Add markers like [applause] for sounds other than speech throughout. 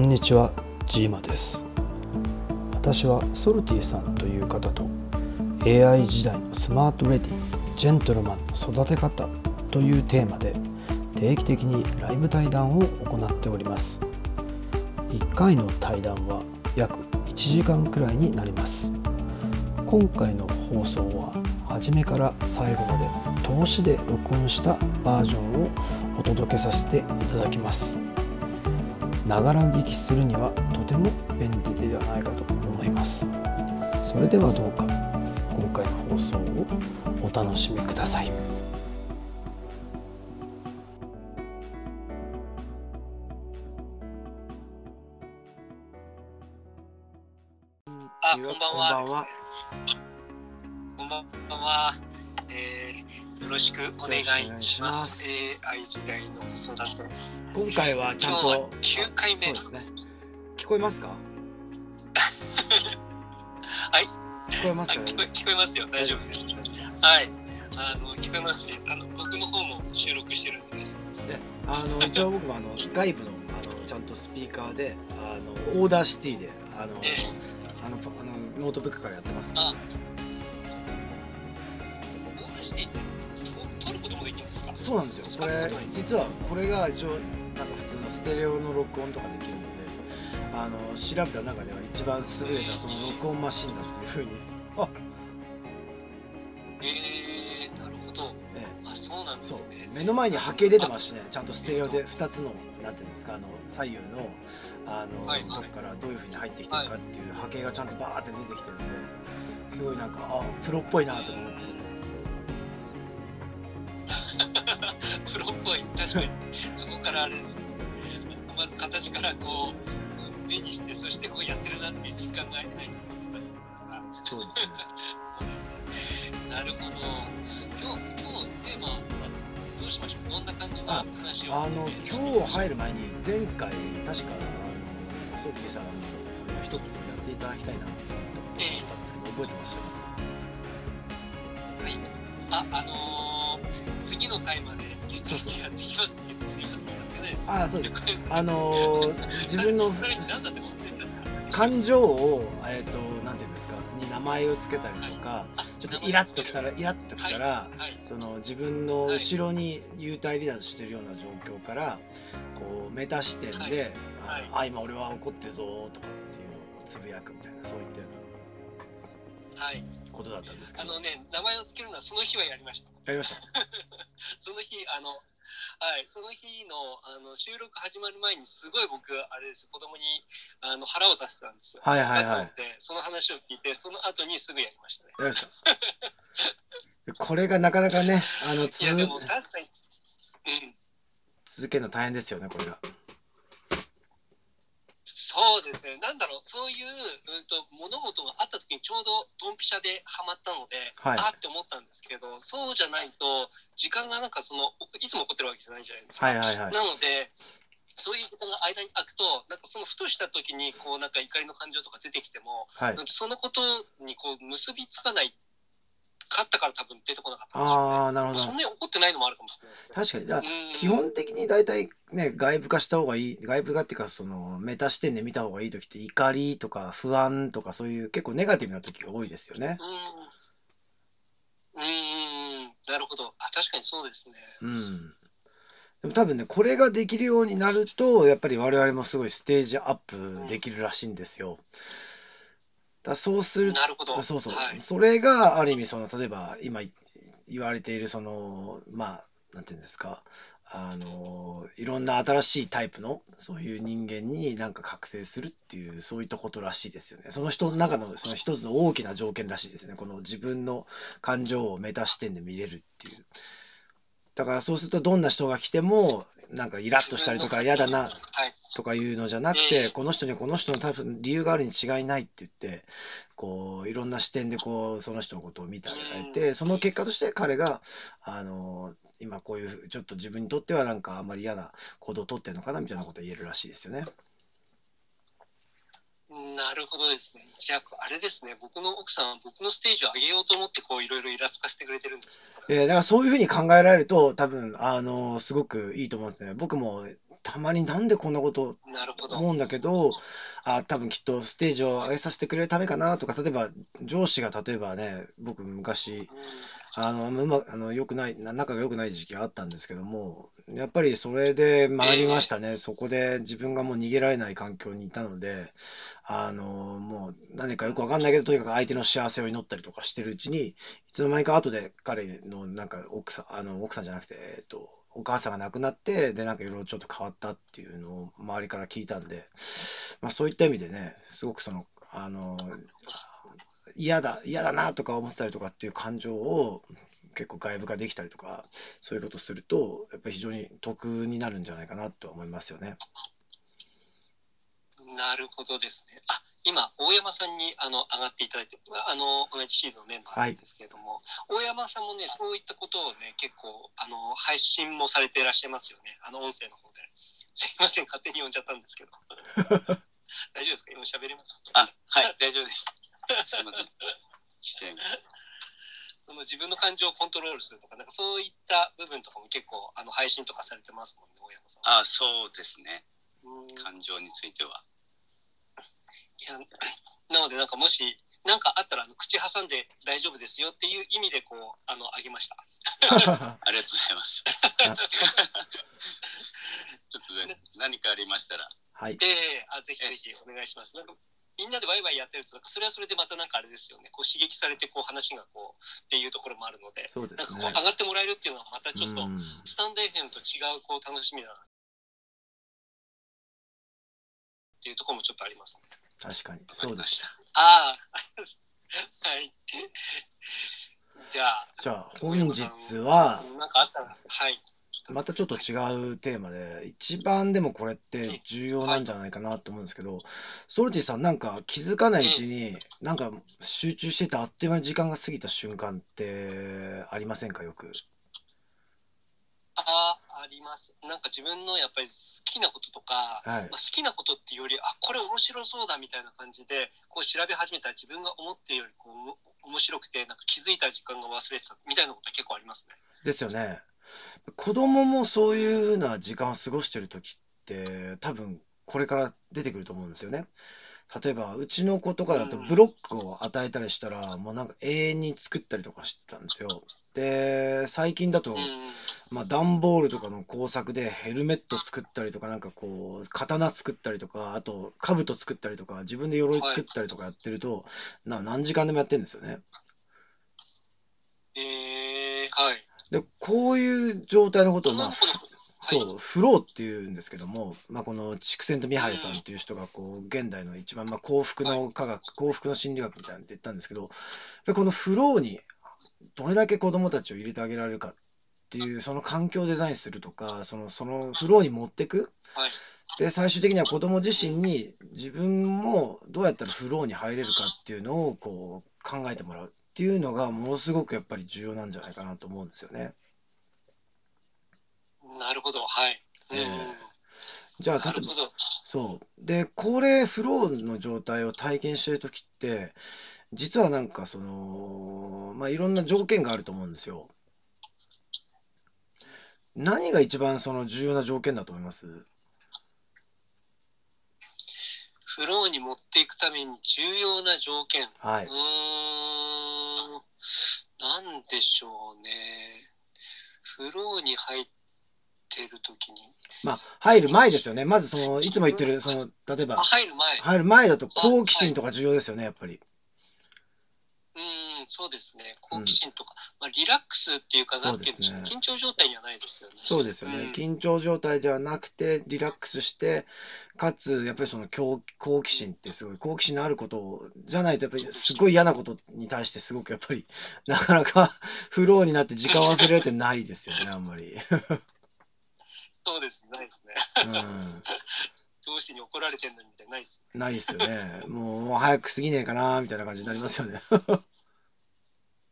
んにちはジーマです。私はソルティさんという方と AI 時代のスマートレディジェントルマンの育て方というテーマで定期的にライブ対談を行っております。1回の対談は約1時間くらいになります。今回の放送は初めから最後まで通しで録音したバージョンをお届けさせていただきます。ながら聞きするにはとても便利ではないかと思います。それではどうか今回の放送をお楽しみください。ます。AI 時代の子育て。今回はちゃん今日はと9回目。そうですね。聞こえますか？[laughs] はい。聞こえますあか、聞こえ聞こえますよ。大丈夫です。はい。あの聞こえますし、あの僕の方も収録してるんでね。で、あの一応僕もあの外部のあのちゃんとスピーカーであの Audacity であのえあのパあのノートブックからやってます。あ、オーダーシティってと撮ることもできる。そうなんですよ。これ実はこれが一応なんか普通のステレオの録音とかできるので、あの調べた中では一番優れたその録音マシンだっていうふうに。[laughs] えー、なるほど。えあ、そうなんですね。目の前に波形出てますしね、ちゃんとステレオで2つの、なんていうんですか、あの左右のあの、はいはいとこからどういうふうに入ってきてるかっていう波形がちゃんとバーって出てきてるんで、すごいなんか、あプロっぽいなとか思って、[laughs] プロっぽい。確かに。そこからあれですよ。まず形からこう。目にして、そしてこうやってるなっていう実感が得ないとさ。そうですね。[laughs] そうなるほど。今日、今日のテーマはどうしましょうどんな感じのあ話をあの今日入る前に、前回、確か、あのソフィーさん、一つやっていただきたいなと思ったんですけど、覚えてます？かはい。あ、あのー、次の回まで言ってやってきますって言ってすみません、やってないです。あそうです。あのー自分の感情を、えー、となんていうんですかに名前をつけたりとか、ちょっとイラッときたらイラッときたら、はい。その自分の後ろに幽体離脱してるような状況からこうメタ視点で、はい。はい。ああ今俺は怒ってるぞとかっていうのをつぶやくみたいなそういったようはい。なことだったんですけど。あのね、名前をつけるのはその日はやりました。やりました。[laughs] その日、あの、はい、その日のあの収録始まる前に、すごい僕、あれです、子供にあの腹を出してたんですよ。はいはいだはいで、その話を聞いて、その後にすぐやりましたね。やりました。でこれがなかなかねあのついや、でも確かに、うん、続けるの大変ですよねこれがそうですね、なんだろう、そういう、うん、と物事があった時にちょうどドンピシャでハマったので、はい。あって思ったんですけど、そうじゃないと、時間がなんかその、いつも起こってるわけじゃないじゃないですか。はいはいはい。なので、そういう時間が間に空くと、なんかそのふとした時にこうなんか怒りの感情とか出てきても、はい。そのことにこう結びつかないかったから多分出てこなかったんでしょうね。ああなるほどそんなに怒ってないのもあるかもしれない。確かにだうん基本的に大体ね、外部化した方がいい、外部化っていうか、そのメタ視点で見た方がいい時って、怒りとか不安とか、そういう結構ネガティブな時が多いですよね。うん。うん、なるほど。あ、確かにそうですね。うん。でも多分ね、これができるようになると、やっぱり我々もすごいステージアップできるらしいんですよ。だそうするなるほど。そうそう、はい。それがある意味その例えば今言われているそのまあなんていうんですか。あのいろんな新しいタイプのそういう人間になんか覚醒するっていうそういったことらしいですよね。その人の中のその一つの大きな条件らしいですね。この自分の感情をメタ視点で見れるっていう。だからそうするとどんな人が来てもなんかイラッとしたりとか嫌だなはい。とかいうのじゃなくえて、えこの人にはこの人の多分理由があるに違いないって言って、こう、いろんな視点でこう、その人のことを見てあげられて、その結果として彼が、あの、今こういう、ちょっと自分にとってはなんかあんまり嫌な行動をとってるのかなみたいなことを言えるらしいですよね。なるほどですね。じゃあ、あれですね。僕の奥さんは僕のステージを上げようと思って、こう、いろいろイラつかせてくれてるんですね。えーだからそういうふうに考えられると、多分、あの、すごくいいと思うんですね。僕もたまになんでこんなこと。思うんだけど、あ、多分きっとステージを上げさせてくれるためかなとか、例えば上司が例えばね、僕昔、あの、うま、あの、良くない、仲が良くない時期があったんですけども、やっぱりそれで学びましたね。そこで自分がもう逃げられない環境にいたので、あの、もう何かよくわかんないけど、とにかく相手の幸せを祈ったりとかしてるうちに、いつの間にか後で彼のなんか奥さん、あの、奥さんじゃなくて、えっと、お母さんが亡くなって、で、なんかいろいろちょっと変わったっていうのを周りから聞いたんで、まあそういった意味でね、すごくその、あの、嫌だ、嫌だなとか思ってたりとかっていう感情を結構外部化できたりとか、そういうことすると、やっぱり非常に得になるんじゃないかなとは思いますよね。なるほどですね。あ今、大山さんにあの上がっていただいて、あの同じシーズンのメンバーなんですけれども、大山さんもね、そういったことをね、結構あの配信もされていらっしゃいますよね、あの音声の方で。すいません、勝手に呼んじゃったんですけど。[laughs] 大丈夫ですか？今喋れます？あ、はい、大丈夫です。すみません。失礼します。その自分の感情をコントロールするとか、なんかそういった部分とかも結構あの配信とかされてますもんね、大山さん。あ、そうですね。うん感情については。いやなので、なんかもし、なんかあったらあの口挟んで大丈夫ですよっていう意味でこうあのあげました。[laughs] ありがとうございます。[laughs] ちょっとね、何かありましたら。はい。ええあぜひぜひお願いします。なんかみんなでワイワイやってると、それはそれでまたなんかあれですよね、こう刺激されてこう話がこうっていうところもあるので、そうですねなんかこう上。がってもらえるっていうのはまたちょっと、うんスタンド FM と違うこう楽しみだなっていうところもちょっとありますね。確かに。そうでした。ああ、[laughs] はい。[laughs] じゃあ、じゃあ、本日は、なんかあったら、はい。またちょっと違うテーマで、一番でもこれって重要なんじゃないかなと思うんですけど、ソルティさん、なんか気づかないうちに、なんか集中しててあっという間に時間が過ぎた瞬間ってありませんか、よく。ああ、あります。なんか自分のやっぱり好きなこととか、はいまあ、好きなことっていうより、あこれ面白そうだみたいな感じで、こう調べ始めたら自分が思っているよりこう面白くて、なんか気づいた時間が忘れてたみたいなことは結構ありますね。ですよね。子供もそういうふうな時間を過ごしてる時って、多分これから出てくると思うんですよね。例えば、うちの子とかだとうんブロックを与えたりしたら、もうなんか永遠に作ったりとかしてたんですよ。で、最近だとう、ん。まあ、段ボールとかの工作でヘルメット作ったりとか、なんかこう、刀作ったりとか、あと、兜作ったりとか、自分で鎧作ったりとかやってると、な何時間でもやってるんですよね。えー、はい。で、こういう状態のことを、まあ、そう、フローっていうんですけども、まあ、この筑前とミハイさんっていう人がこう現代の一番まあ幸福の科学、幸福の心理学みたいなのって言ったんですけど、このフローにどれだけ子どもたちを入れてあげられるかっていう、その環境をデザインするとか、そのそのフローに持ってく。はい。で、最終的には子ども自身に自分もどうやったらフローに入れるかっていうのをこう考えてもらうっていうのがものすごくやっぱり重要なんじゃないかなと思うんですよね。なるほど、はい。うん。ええじゃあ、例えばなるほど。そう。で、これ、フローの状態を体験してるときって、実はなんかその、まあ、いろんな条件があると思うんですよ。何が一番その重要な条件だと思います？フローに持っていくために重要な条件。はい。うーん、なんでしょうね。フローに入ってるときに、まあ、入る前ですよね。まずその、いつも言ってる、その、例えばあ、入る前。入る前だと好奇心とか重要ですよね、やっぱり。うーん、そうですね。好奇心とか、まあ、リラックスっていうか、なんていうんでしょう、そうですね緊張状態にはないですよね。そうですよね。うん緊張状態ではなくて、リラックスして、かつ、やっぱりその好好奇心ってすごい、好奇心のあることをじゃないと、やっぱりすごい嫌なことに対して、すごくやっぱり、[laughs] なかなかフローになって時間を忘れるってないですよね、あんまり。[laughs] [laughs] そうですね、ないですね。うん。上司に怒られてんのにみたいな、ないです。ないですよね。[laughs] もう、もう早く過ぎねえかな、みたいな感じになりますよね。[laughs]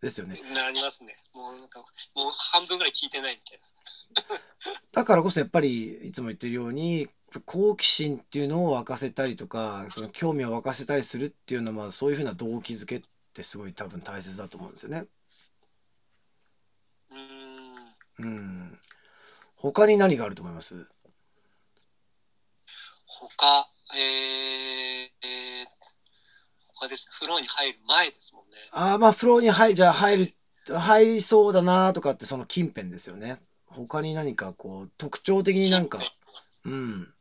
ですよね。なりますね。もうなんか、もう半分ぐらい聞いてないみたいな。[laughs] だからこそやっぱりいつも言ってるように好奇心っていうのを沸かせたりとかその興味を沸かせたりするっていうのはまあそういうふうな動機づけってすごい多分大切だと思うんですよね。うーん。うん。他に何があると思います？他、えー、えー、他です。風呂に入る前ですもんね。ああ、まあ、風呂に入、じゃあ入る、入りそうだなとかって、その近辺ですよね。他に何かこう、特徴的になんか、うん。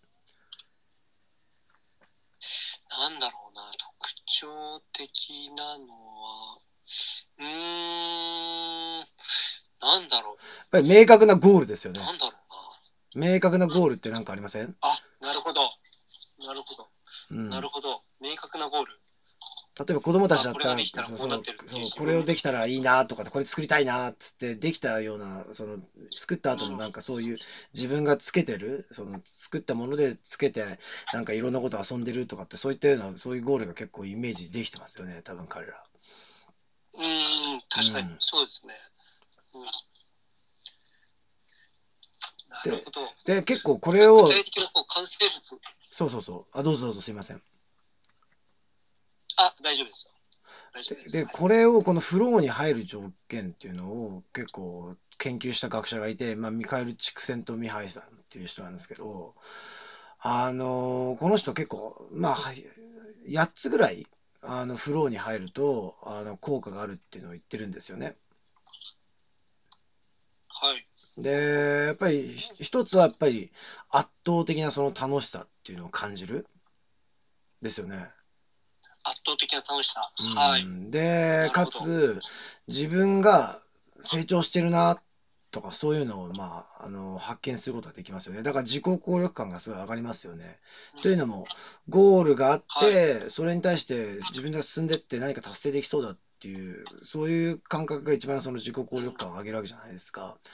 なんだろうな、特徴的なのは、うーん、なんだろやっぱり明確なゴールですよう、ね。なんだろう明確なゴールって何かありませんな。あ、なるほど。なるほど。うん。なるほど。明確なゴール。例えば子供たちだったら、あこれをできたらいいなとか、これ作りたいなっつって、できたような、その作った後のなんかそういう自分がつけてる、その作ったものでつけて、なんかいろんなこと遊んでるとかって、そういったような、そういうゴールが結構イメージできてますよね、多分彼ら。うーん、確かにうん、そうですね。うん、なるほど。で、結構これを具、体的な物。そうそうそう、あ、どうぞどうぞすいません。あ、大丈夫ですよ。でこれをこのフローに入る条件っていうのを結構研究した学者がいて、まあ、ミカエル・チクセント・ミハイさんっていう人なんですけど、あのこの人結構、まあ、はい8つぐらいあのフローに入るとあの効果があるっていうのを言ってるんですよね。はい。で、やっぱりひ一つはやっぱり圧倒的なその楽しさっていうのを感じる。ですよね。圧倒的な楽しさ。うんはい。で、かつ、自分が成長してるなとか、そういうのを、まあ、あの発見することができますよね。だから自己効力感がすごい上がりますよね。というのも、ゴールがあって、それに対して自分が進んでって何か達成できそうだっていう、そういう感覚が一番その自己効力感を上げるわけじゃないですか。だ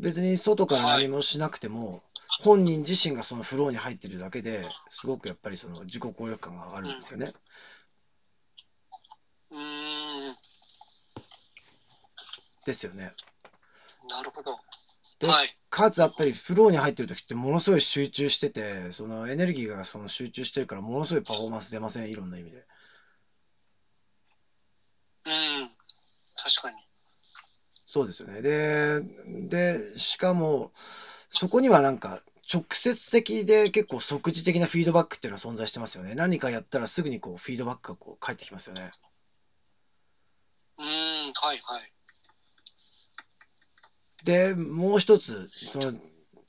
別に外から何もしなくても、本人自身がそのフローに入ってるだけですごくやっぱりその自己効力感が上がるんですよね。うーん、ですよね。なるほど。ではい。かつやっぱりフローに入ってる時ってものすごい集中してて、そのエネルギーがその集中してるからものすごいパフォーマンス出ません、いろんな意味で。うん、確かに。そうですよね。で、で、しかも、そこにはなんか直接的で結構即時的なフィードバックっていうのは存在してますよね。何かやったらすぐにこうフィードバックがこう返ってきますよね。うーん、はいはい。で、もう一つ、その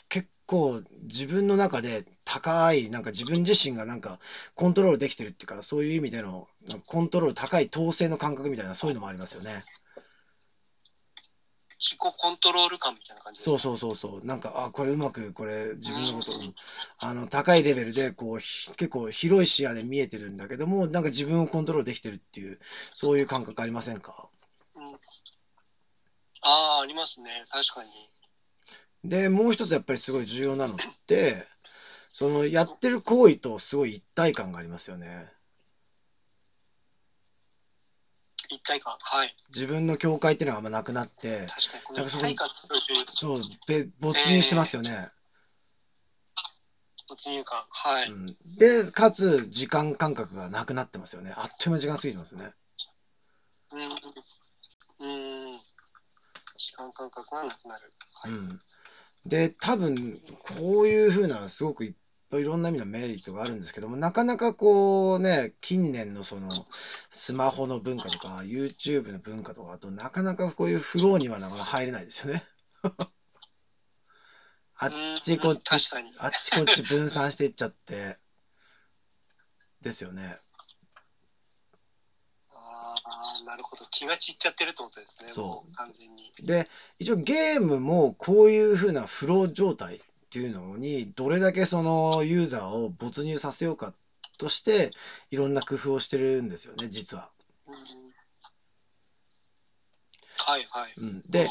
結構自分の中で高い、なんか自分自身がなんかコントロールできてるっていうか、そういう意味でのコントロール高い統制の感覚みたいな、そういうのもありますよね。自己コントロール感みたいな感じですそうかそうそうそう、なんか、あ、これうまく、これ自分のこと、うんあの高いレベルでこうひ結構広い視野で見えてるんだけども、なんか自分をコントロールできてるっていう、そういう感覚ありませんか？うん、ああ、ありますね。確かに。で、もう一つやっぱりすごい重要なのって、そのやってる行為とすごい一体感がありますよね。一体感。はい。自分の境界っていうのがあんまなくなって、確かに。一体感強いというそう、べ没入してますよね。没入感。はい。うん、で、かつ時間感覚がなくなってますよね。あっという間に時間過ぎてますね。うん。うん。時間感覚はなくなる。はい。うん、で、多分こういうふうなすごくいっぱいいろんな意味のメリットがあるんですけども、なかなかこうね、近年のそのスマホの文化とか、YouTube の文化とかだとなかなかこういうフローにはなかなか入れないですよね。[laughs] あっちこっち、あっちこっち分散していっちゃって、ですよね。ああ、なるほど。気が散っちゃってるってことですね。そう完全に。で、一応ゲームもこういうふうなフロー状態っていうのにどれだけそのユーザーを没入させようかとしていろんな工夫をしてるんですよね、実は。うん。はいはい。うん、で、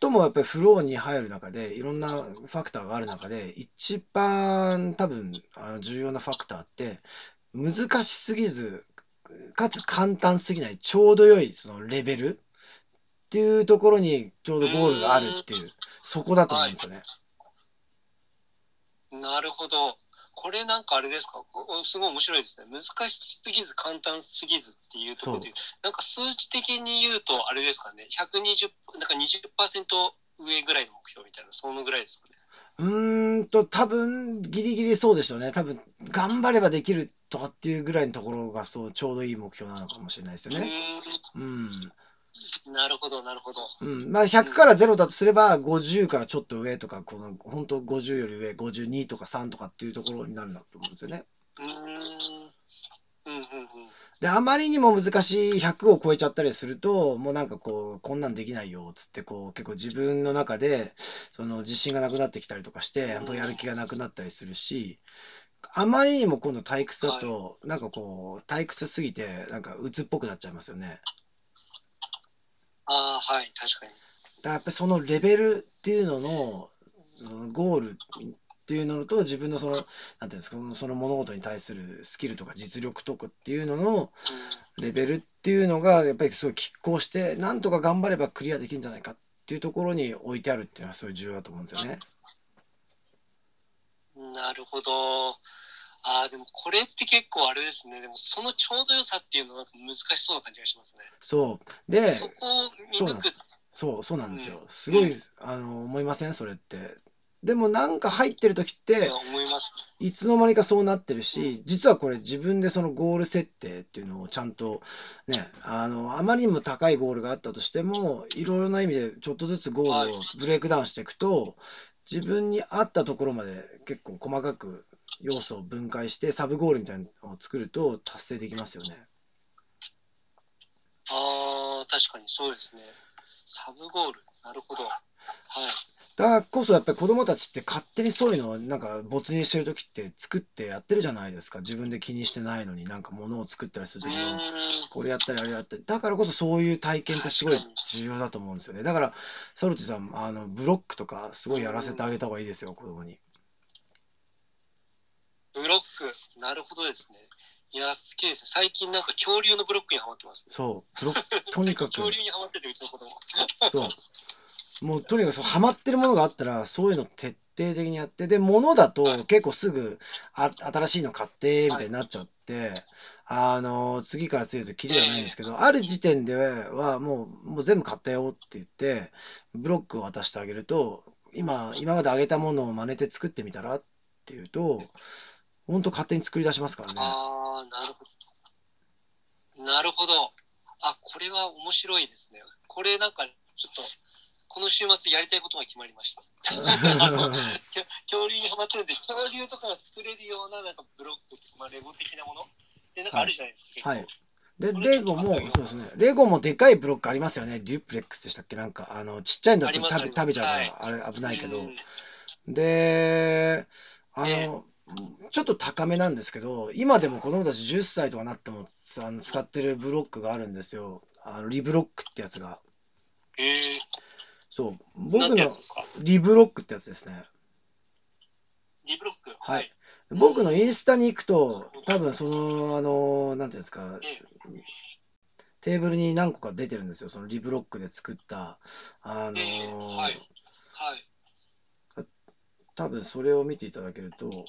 最もやっぱりフローに入る中でいろんなファクターがある中で一番多分あの重要なファクターって難しすぎずかつ簡単すぎないちょうど良いそのレベルっていうところにちょうどゴールがあるっていうそこだと思うんですよね。なるほど。これなんかあれですか？こすごい面白いですね。難しすぎず簡単すぎずっていうところで、なんか数値的に言うとあれですかね、120、なんか20%上ぐらいの目標みたいな、そのぐらいですかね。うーんと、多分ギリギリそうでしょうね。多分頑張ればできるとかっていうぐらいのところがそうちょうどいい目標なのかもしれないですよね。うん。うんなるほど、なるほど。うん、まあ100から0だとすれば50からちょっと上とか、この本当50より上、52とか3とかっていうところになるんだと思うんですよね。うーん。うんうんうん。で、あまりにも難しい100を超えちゃったりすると、もうなんかこう、こんなんできないよ、つってこう、結構自分の中で、その自信がなくなってきたりとかして、もうやる気がなくなったりするし、あまりにも今度退屈だと、なんかこう、退屈すぎて、なんか鬱っぽくなっちゃいますよね。ああ、はい、確かに。だからやっぱりそのレベルっていうのの、そのゴールっていうのと自分のその、なんていうんですか、その物事に対するスキルとか実力とかっていうののレベルっていうのが、やっぱりすごい拮抗して、なんとか頑張ればクリアできるんじゃないかっていうところに置いてあるっていうのはすごい重要だと思うんですよね。うんなるほど。ああ、でもこれって結構あれですね。でもそのちょうど良さっていうのは難しそうな感じがしますね。そう。で、そこを見抜く。そう、そうなんですよう。んすごい、あの、思いません？それって。でもなんか入ってる時って、思います。いつの間にかそうなってるし、実はこれ自分でそのゴール設定っていうのをちゃんとね、あの、あまりにも高いゴールがあったとしても、いろいろな意味でちょっとずつゴールをブレイクダウンしていくと、自分に合ったところまで結構細かく要素を分解して、サブゴールみたいなのを作ると達成できますよね。ああ、確かにそうですね。サブゴール。なるほど。はい。だからこそやっぱり子供たちって勝手にそういうのをなんか没入してる時って作ってやってるじゃないですか。自分で気にしてないのになんか物を作ったりする時にうーん。これやったりあれやったり。だからこそそういう体験ってすごい重要だと思うんですよね。だから、ソルティさん、あの、ブロックとかすごいやらせてあげた方がいいですよ、子供に。ブロック。なるほどですね。いや、好きですね。最近なんか恐竜のブロックにハマってます、ね。そう。ブロック、とにかく、恐竜にハマってて、うちの子供。そう。もうとにかくそう、ハマってるものがあったら、そういうの徹底的にやって、で、物だと結構すぐあ新しいの買って、みたいになっちゃって、あの、次から次へとキリがないんですけど、ある時点ではもう、もう全部買ったよって言って、ブロックを渡してあげると、今、今まであげたものを真似て作ってみたらっていうと、本当勝手に作り出しますからね。ああ、なるほど。なるほど。あ、これは面白いですね。これなんか、ちょっと、この週末やりたいことが決まりました。[laughs] 恐竜にハマってるんで、恐竜とかが作れるようななんかブロック、まあ、レゴ的なもの？で、なんかあるじゃないですか、はいで、レゴも、そうですね。レゴもでかいブロックありますよね。デュプレックスでしたっけ？なんか、あの、ちっちゃいんだと食べ食べちゃうかはいら、あれ危ないけどう。んで、あえの、ちょっと高めなんですけど、今でも子供たち10歳とかなってもつあの使ってるブロックがあるんですよ。あのリブロックってやつが。へえそう。ー、僕のリブロックってやつですね。リブロック？はい。僕のインスタに行くと、多分その、あの、なんていうんですか、えテーブルに何個か出てるんですよ。そのリブロックで作った、あのええはい。はい。多分それを見ていただけると、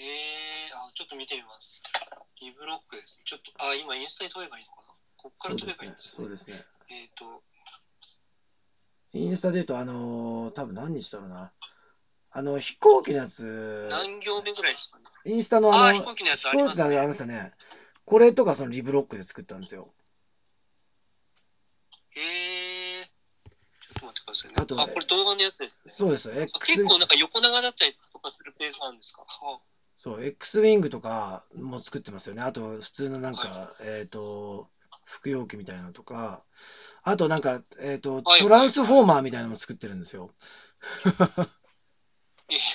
ええあ、ちょっと見てみます。リブロックですね。ちょっと、あ、今インスタに撮ればいいのかな？こっから撮れ。ばいいんですね。そうですね。えっ、と、インスタで言うと、あのー多分何日だろうな。あの、飛行機のやつ、何行目ぐらいですかね？インスタのああ、あの、飛行機のやつ飛ありますね行機のあり。ますよね。これとかそのリブロックで作ったんですよ。へえちょっと待ってくださいね。あとあ、これ動画のやつですね。そうですよ。あ X 結、構なんか横長だったりとかするページなんですか？はそう、X ウィングとかも作ってますよね。あと、普通のなんか、えっと、服用機みたいなのとか、あとなんか、えっと、はいトランスフォーマーみたいなのも作ってるんですよ。あ、いや [laughs]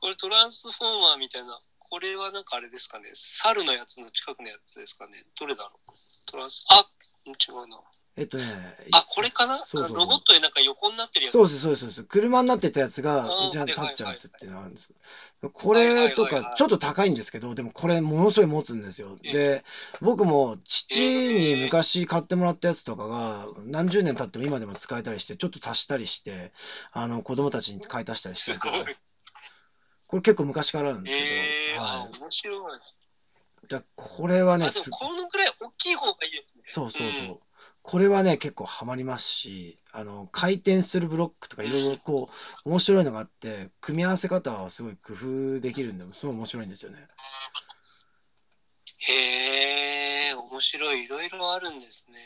これトランスフォーマーみたいな。これはなんかあれですかね。猿のやつの近くのやつですかね。どれだろう。トランス、あ、違うな。えっとね、あ、これかな？そうそうロボットでなんか横になってるやつ？そうです、そうです、そうです。車になってたやつがあーじゃ立っちゃうんですっていうのがあるんです。これとかちょっと高いんですけど、でもこれものすごい持つんですよ。えで、僕も父に昔買ってもらったやつとかが何十年経っても今でも使えたりして、ちょっと足したりして、あの子供たちに買い足したりしてるんですよすごい。これ結構昔からなんですけえー、ど、あは、面白い。い。だこれはね、このぐらい大きい方がいいですね。そうそうそう。んこれはね、結構ハマりますし、あの、回転するブロックとかいろいろこう、面白いのがあって、組み合わせ方はすごい工夫できるんで、すごい面白いんですよね。へえ、面白い。いろいろあるんですね。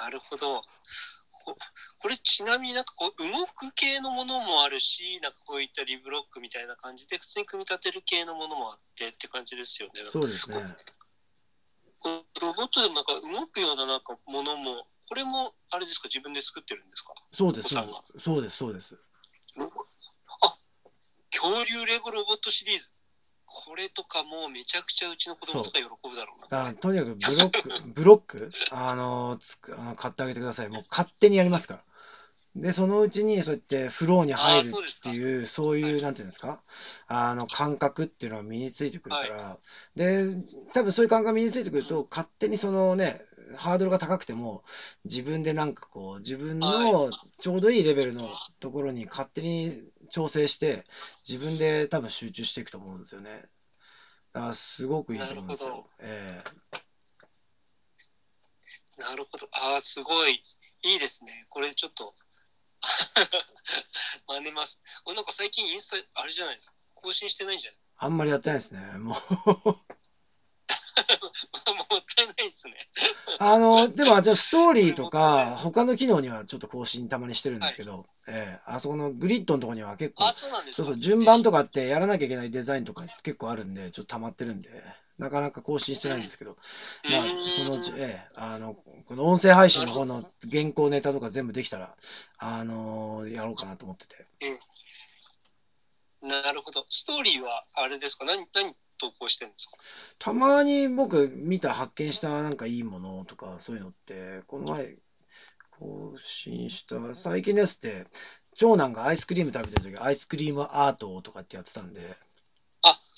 なるほど。ここれちなみになんかこう動く系のものもあるし、なんかこういったリブロックみたいな感じで普通に組み立てる系のものもあってって感じですよね。そうですね。ロボットでもなんか動くようななんかものも、これもあれですか、自分で作ってるんですか？そうです。そうです、そうです。あ恐竜レゴロボットシリーズ。これとかもうめちゃくちゃうちの子供とか喜ぶだろうな。だからとにかくブロック、ブロック、あのつくあの買ってあげてください。もう勝手にやりますから。で、そのうちにそうやってフローに入るっていう、そういう、はいなんていうんですか、あの感覚っていうのが身についてくるから、で、多分そういう感覚が身についてくると、勝手にそのね、ハードルが高くても、自分でなんかこう、自分のちょうどいいレベルのところに勝手に調整して、自分で多分集中していくと思うんですよね。だからすごくいいと思うんですよなるほ。ええなるほど。ああ、すごい。いいですね。これちょっと、[laughs] 真似ます。これなんか最近インスタ、あれじゃないですか。更新してないんじゃない？[laughs] あんまりやってないですね。もう [laughs] もったいないですね。あの、でも、じゃあストーリーとか、他の機能にはちょっと更新たまにしてるんですけど、ええあそこのグリッドのところには結構あ、そう。そう順番とかってやらなきゃいけないデザインとか結構あるんで、ちょっと溜まってるんで、なかなか更新してないんですけど、まあそのうち、ええ、あの、この音声配信の方の原稿ネタとか全部できたら、あのやろうかなと思ってて。なるほど。ストーリーはあれですか？何、何投稿してるんですか？たまに僕見た、発見したなんかいいものとか、そういうのって、この前、更新した、最近のやつって、長男がアイスクリーム食べてるとき、アイスクリームアートとかってやってたんで、あ、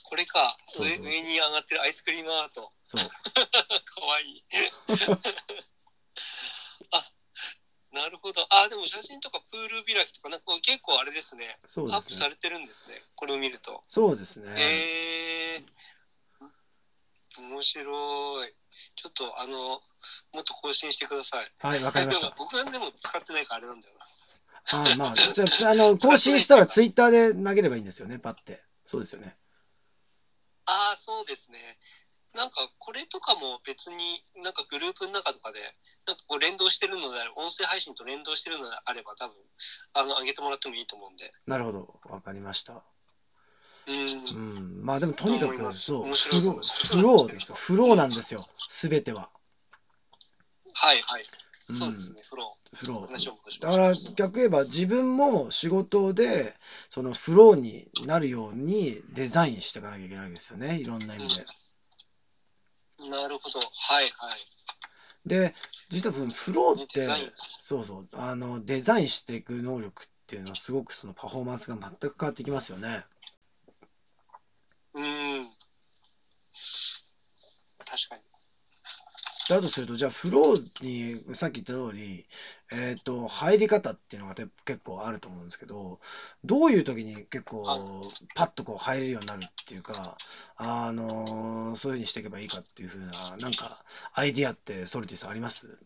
これか。そうそう上上に上がってるアイスクリームアート。そう。[laughs] かわいい。[laughs] あ、なるほど。あ、でも写真とかプール開きとか、なんか結構あれですね。そうですね。アップされてるんですね。これを見ると。そうですね。えー、面白い。ちょっとあの、もっと更新してください。はい、わかりました。[laughs] 僕はでも使ってないからあれなんだよな。ああまあ、じゃあ、じゃあ、あの、更新したらツイッターで投げればいいんですよね、パッて。そうですよね。ああ、そうですね。なんかこれとかも別になんかグループの中とかでなんかこう連動してるのであれば音声配信と連動してるのであれば多分あの上げてもらってもいいと思うんでなるほど、わかりました。うんうん、まあでもとにかく、そう、フロー、ですよ。フローなんですよ、すべては。はいはい、うんそうですね。フロフロー。だから逆言えば自分も仕事でそのフローになるようにデザインしていかなきゃいけないですよね、いろんな意味で。なるほど。はいはい。で、実はそのフローってそうそう、あのデザインしていく能力っていうのはすごくそのパフォーマンスが全く変わってきますよね。うん。確かにだとすると、じゃあ、フローにさっき言った通り、えっと、入り方っていうのがて結構あると思うんですけど、どういう時に結構はい、パッとこう入れるようになるっていうか、あのそういうふうにしていけばいいかっていうふうな、なんか、アイディアってソルティさんあります？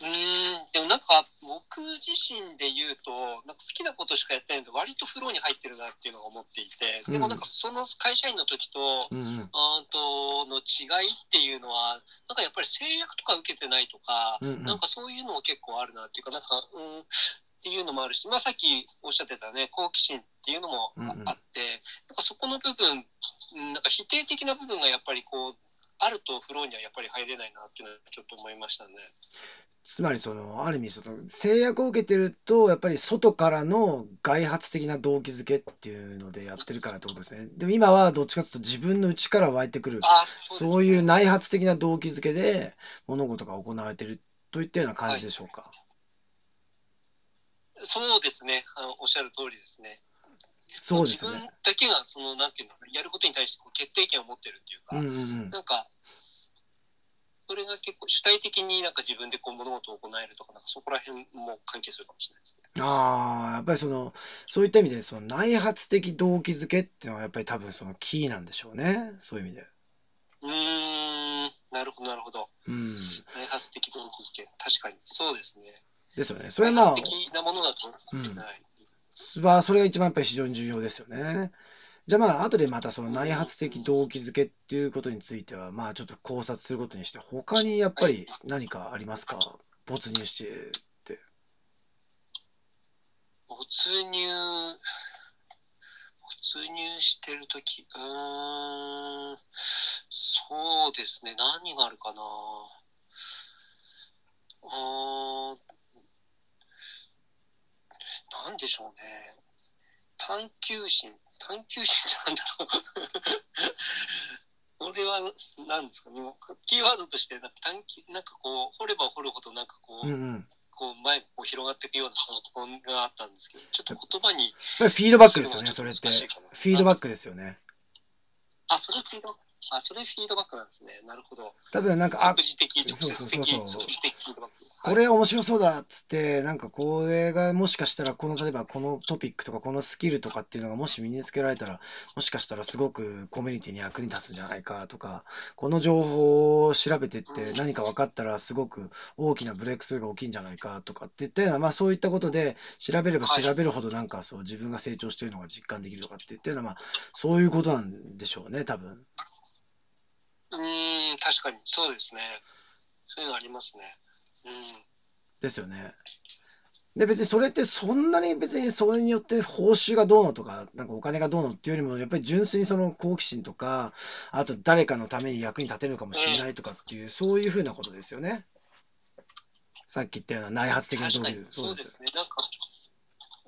うーんでもなんか僕自身で言うとなんか好きなことしかやってないので割とフローに入ってるなっていうのが思っていてでもなんかその会社員の時とうんとの違いっていうのはなんかやっぱり制約とか受けてないとか、うんうん。なんかそういうのも結構あるなっていうかなんかうんっていうのもあるし、まあ、さっきおっしゃってたね好奇心っていうのもあ,、うんうん。ってなんかそこの部分うんなんか否定的な部分がやっぱりこうあるとフローにはやっぱり入れないなっていうのはちょっと思いましたね。つまり、その、ある意味、その、制約を受けてると、やっぱり外からの外発的な動機づけっていうのでやってるからってことですね。でも今はどっちかというと自分の内から湧いてくる、あそういう内発的な動機づけで物事が行われているといったような感じでしょうか？そうですねあのおっしゃる通りですね。そうですよ自分ね。だけがそのなんていうのやることに対してこう決定権を持ってるっていうか、うんうんうん。なんか、それが結構主体的になんか自分でこう物事を行えるとか、なんかそこら辺も関係するかもしれないですね。ああ、やっぱりその、そういった意味で、その内発的動機づけっていうのはやっぱり多分そのキーなんでしょうね。そういう意味で。うーん、なるほど、なるほど。うん。内発的動機付け。確かに。そうですね。ですよね。それはまあ内、発的なものだと、うんはい。まあ、それが一番やっぱり非常に重要ですよね。じゃあまあ、後でまたその内発的動機づけっていうことについては、まあちょっと考察することにして、他にやっぱり何かありますか？没入してって。没入、没入してるとき、うーん、そうですね。何があるかな。うーん、なんでしょうね。探求心。探求心なんだろう。[laughs] これは何ですかね。キーワードとしてなんか探求、なんかこう、掘れば掘るほどなんかこう、うんうん。こう前がこう広がっていくような本があったんですけど、ちょっと言葉に、フィードバックですよね、それって。フィードバックですよね。あ、それフィード、あ、それフィードバックなんですね。なるほど。多分なんか、あ即、時的、直接的、そうそうそうそう即時的フィードバック。これ面白そうだっつって、なんかこれがもしかしたら、この例えばこのトピックとかこのスキルとかっていうのがもし身につけられたら、もしかしたらすごくコミュニティに役に立つんじゃないかとか、この情報を調べてって何か分かったらすごく大きなブレイクスルーが起きるんじゃないかとかっていったような、まあそういったことで調べれば調べるほどなんかそう自分が成長しているのが実感できるとかっていったような、まあそういうことなんでしょうね、多分。うーん、確かに、そうですね。そういうのありますね。うん。ですよね。で、別にそれってそんなに別にそれによって報酬がどうのとか、なんかお金がどうのっていうよりも、やっぱり純粋にその好奇心とか、あと誰かのために役に立てるかもしれないとかっていう、そういうふうなことですよね。さっき言ったような内発的な動確かに、機です。そうですね。なんか、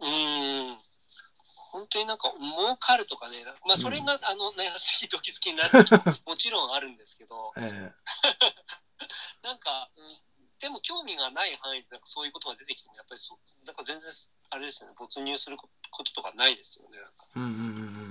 うーん。本当になんか儲かるとかね、まあそれが、あの内発的動機付きになる時も [laughs] もちろんあるんですけど、ええ [laughs] なんか、うんでも興味がない範囲でなんかそういうことが出てきても、やっぱりそう、なんか全然、あれですよね、没入することとかないですよね。うんうんうん。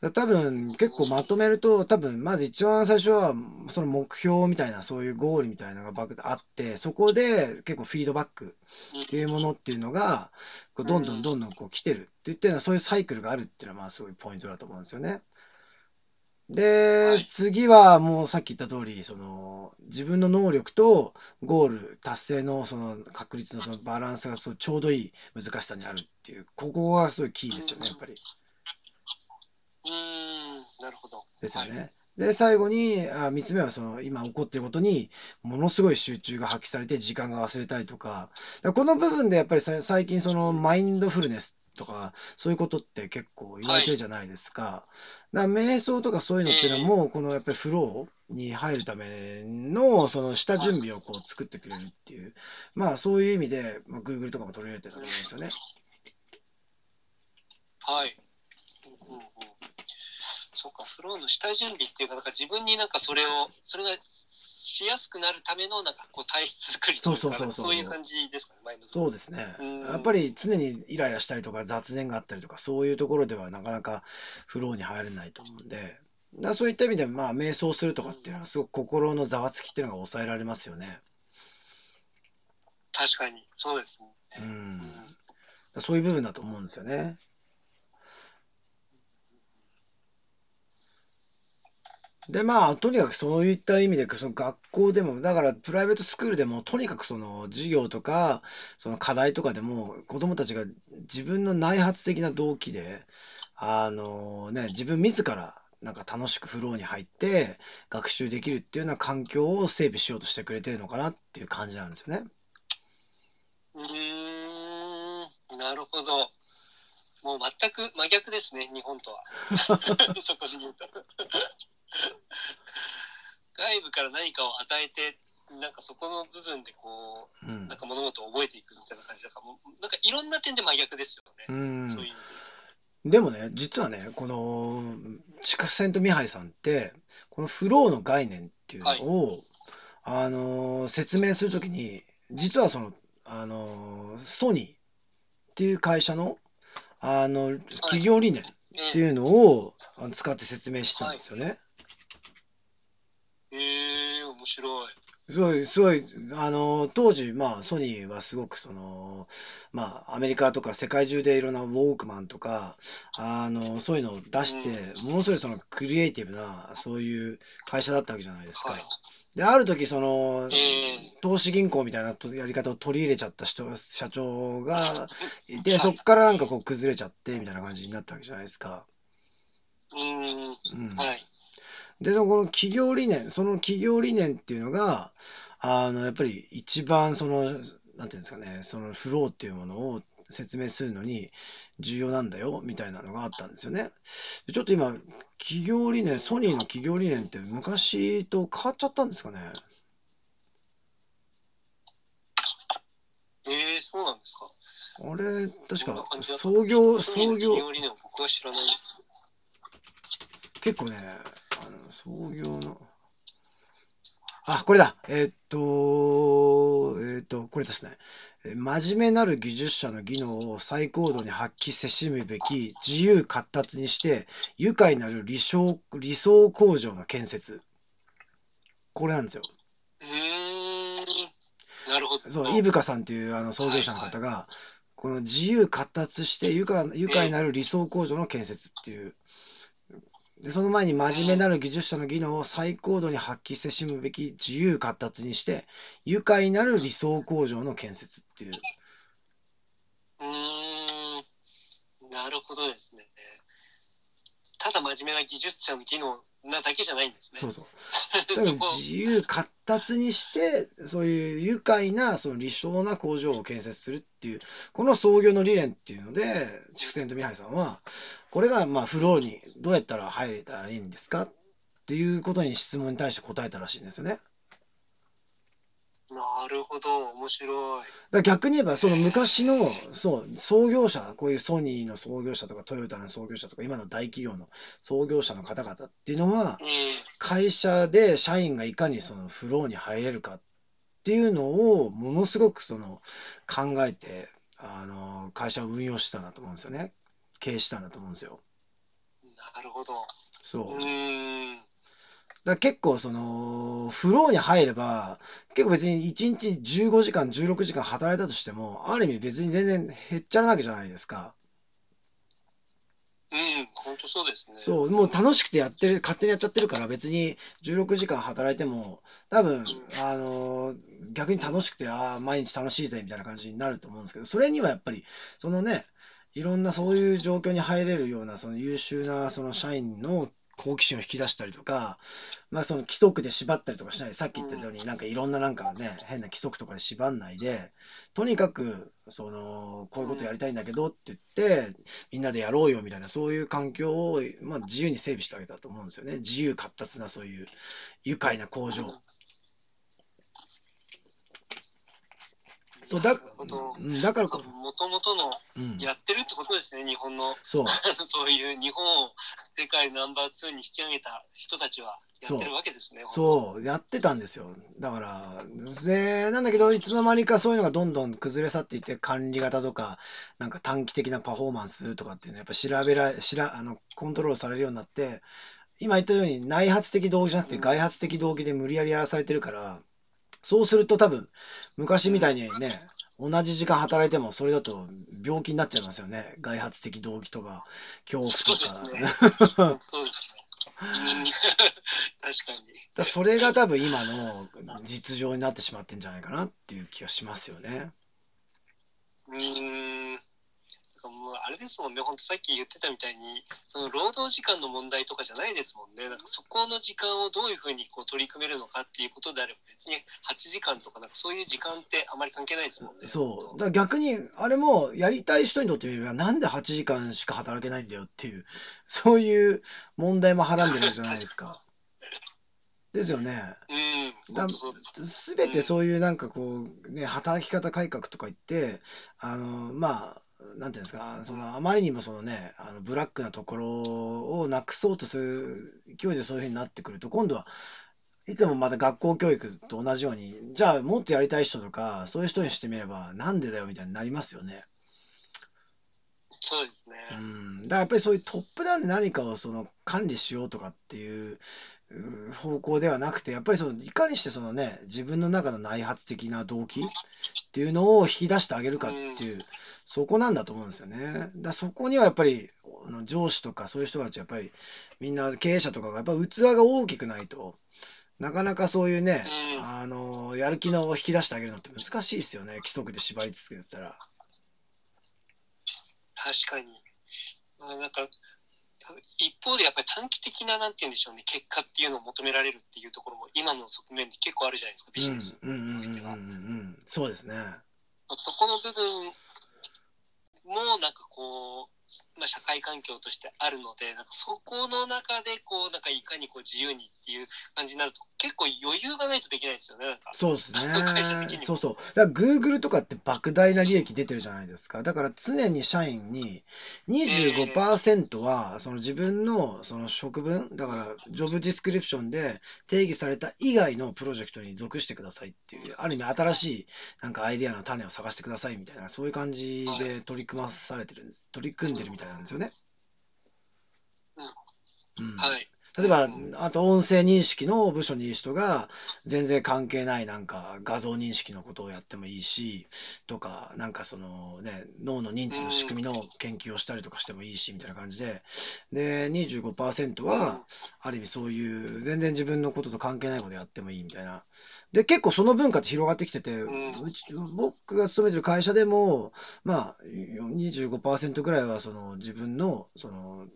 多分結構まとめると、多分まず一番最初は、その目標みたいな、そういうゴールみたいなのがあって、そこで結構フィードバックっていうものっていうのが、こうどんどんどんどんこう来てるっていったような、そういうサイクルがあるっていうのは、まあすごいポイントだと思うんですよね。で、はい次はもうさっき言った通り、その自分の能力とゴール達成のその確率のそのバランスがそうちょうどいい難しさにあるっていう、ここがすごいキーですよね、やっぱり。うーん、なるほど。ですよね。はいで、最後に、あ3つ目はその今起こっていることにものすごい集中が発揮されて時間が忘れたりとか、だからこの部分でやっぱりさ最近そのマインドフルネスとかそういうことって結構言われてるじゃないですか。だから瞑想とかそういうのっていうのはもうこのやっぱりフローに入るためのその下準備をこう作ってくれるっていう、まあそういう意味で、まあ、Google とかも取り入れてると思うんですよね。はい。うんうんうんそうか、フローの下準備っていうか、なんか自分になんかそれを、それがしやすくなるための、なんかこう体質作りというか、そうそうそうそうそういう感じですかね、マインドそうですねうん。やっぱり常にイライラしたりとか雑念があったりとか、そういうところではなかなかフローに入れないと思うんで、だそういった意味で、まあ、瞑想するとかっていうのは、すごく心のざわつきっていうのが抑えられますよね。確かに、そうですね。う。うんそういう部分だと思うんですよね。で、まあ、とにかくそういった意味で、その学校でも、だからプライベートスクールでも、とにかくその授業とか、その課題とかでも、子どもたちが自分の内発的な動機で、あのね、自分自ら、なんか楽しくフローに入って学習できるっていうような環境を整備しようとしてくれてるのかなっていう感じなんですよね。うーん、なるほど。もう全く真逆ですね、日本とは。[laughs] そこで言うと。[laughs] 外部から何かを与えて、なんかそこの部分でこう、うんなんか物事を覚えていくみたいな感じだから、もうなんかいろんな点で真逆ですよね。うんそういうで。でもね、実はね、この、地下セントミハイさんって、このフローの概念っていうのを、あのー説明するときに、実はその、あのーソニーっていう会社の、あの、企業理念っていうのを使って説明したんですよね。えー、面白い。すごい、すごい、あの、当時、まあ、ソニーはすごく、その、まあ、アメリカとか世界中でいろんなウォークマンとか、あの、そういうのを出して、ものすごいそのクリエイティブな、そういう会社だったわけじゃないですか。はいで、ある時、その、ええ投資銀行みたいなとやり方を取り入れちゃった人、社長が [laughs] いて、はいそこからなんかこう崩れちゃって、みたいな感じになったわけじゃないですか。うん。うん。はい。で、この企業理念、その企業理念っていうのが、あの、やっぱり一番その、なんていうんですかね、そのフローっていうものを説明するのに重要なんだよ、みたいなのがあったんですよね。でちょっと今、企業理念、ソニーの企業理念って昔と変わっちゃったんですかね？ええそうなんですか？あれ、確か創業、創業。結構ね、創業の、あ、これだ。えーっと、えーっと、これですね。え真面目なる技術者の技能を最高度に発揮せしむべき自由闊達にして愉快なる理想理想工場の建設。これなんですよ。うーん。なるほど。そう、伊深さんというあの創業者の方が、この自由闊達して愉快愉快なる理想工場の建設っていう。で、その前に真面目なる技術者の技能を最高度に発揮してしむべき自由活達にして愉快なる理想工場の建設っていう。うーん。なるほどですね。ただ真面目な技術者の技能なだけじゃないんですね。そうそう。[laughs] 自由闊達にして、そういう愉快な、その理想な工場を建設するっていう、この創業の理念っていうので、筑前とミハイさんは、これがまあフローにどうやったら入れたらいいんですかっていうことに質問に対して答えたらしいんですよね。なるほど、面白い。だ逆に言えば、その昔の、そう、創業者、こういうソニーの創業者とか、トヨタの創業者とか、今の大企業の創業者の方々っていうのは、え会社で社員がいかにそのフローに入れるかっていうのをものすごくその考えてあの会社を運用してたんだと思うんですよね経営したんだと思うんですよえなるほど。そううーん。だ結構そのフローに入れば結構別に1日15時間16時間働いたとしてもある意味別に全然へっちゃらなわけじゃないですかうん、本当そうですね。そう、もう楽しくてやってる、勝手にやっちゃってるから、別に16時間働いても、多分、あのー逆に楽しくて、ああ、毎日楽しいぜ、みたいな感じになると思うんですけど、それにはやっぱり、そのね、いろんなそういう状況に入れるような、その優秀な、その社員の好奇心を引き出したりとか、まあその規則で縛ったりとかしないで、さっき言ったように、なんかいろんななんかね、変な規則とかで縛んないで、とにかく、その、こういうことやりたいんだけどって言って、みんなでやろうよみたいな、そういう環境を、まあ、自由に整備してあげたと思うんですよね。自由闊達な、そういう愉快な工場。そうだだからこもともとのうん、やってるってことですね、日本の。そう、[laughs] そういう日本を世界ナンバー2に引き上げた人たちはやってるわけですね。そう、やってたんですよ。だから、で、なんだけど、いつの間にかそういうのがどんどん崩れ去っていって、管理型とか、なんか短期的なパフォーマンスとかっていうのは、やっぱ調べら、しら、あの、コントロールされるようになって、今言ったように内発的動機じゃなくて外発的動機で無理やりやらされてるから、そうすると多分、昔みたいにね、同じ時間働いてもそれだと病気になっちゃいますよね。外発的動機とか、恐怖そうとですか。ね。そうですね。うん確かに。だそれが多分今の実情になってしまってんじゃないかなっていう気がしますよね。うーん。なんかもうあれですもんね、本当さっき言ってたみたいに、その労働時間の問題とかじゃないですもんね。なんかそこの時間をどういうふうにこう取り組めるのかっていうことであれば、別に8時間とか、なんかそういう時間ってあまり関係ないですもんね。そう。だから逆に、あれもやりたい人にとってみれば、なんで8時間しか働けないんだよっていう、そういう問題もはらんでるじゃないですか。[laughs] ですよね。うん、だ本当そうです。すべてそういうなんかこう、ね、働き方改革とか言って、あの、まあ、なんていうんですか、そのあまりにもそのね、あのブラックなところをなくそうとする勢いでそういうふうになってくると、今度はいつもまた学校教育と同じように、じゃあもっとやりたい人とか、そういう人にしてみれば、なんでだよみたいになりますよね。そうですね。うん、だからやっぱりそういうトップダウンで何かをその管理しようとかっていうう方向ではなくて、やっぱりそのいかにしてそのね、自分の中の内発的な動機っていうのを引き出してあげるかっていう、そこなんだと思うんですよね。だそこにはやっぱりあの上司とかそういう人たちやっぱりみんな経営者とかがやっぱ器が大きくないと、なかなかそういうね、うんあのやる気の引き出してあげるのって難しいですよね、規則で縛り続けてたら。確かに。まあ、なんか、一方でやっぱり短期的な、なんて言うんでしょうね、結果っていうのを求められるっていうところも、今の側面で結構あるじゃないですか、ビジネスうんうんうんうんにおいては。そうですね。そこの部分も、なんかこう、まあ、社会環境としてあるので、なんかそこの中で、こう、なんかいかにこう自由にっていう感じになると、結構余裕がないとできないですよね、なんか。そうですね会社的に。もそうそう。だから Google とかって莫大な利益出てるじゃないですか。だから常に社員に25%はその自分のその職分、だからジョブディスクリプションで定義された以外のプロジェクトに属してくださいっていう、ある意味新しいなんかアイデアの種を探してくださいみたいな、そういう感じで取り組まされてるんです。取り組んでるみたいなんですよね。うんはい。例えば、あと音声認識の部署にいる人が、全然関係ないなんか画像認識のことをやってもいいし、とか、なんかそのね、脳の認知の仕組みの研究をしたりとかしてもいいし、みたいな感じで、で、25%は、ある意味そういう、全然自分のことと関係ないことやってもいいみたいな。で、結構その文化って広がってきてて、うち、僕が勤めてる会社でも、まあ、25%ぐらいはその自分の、その、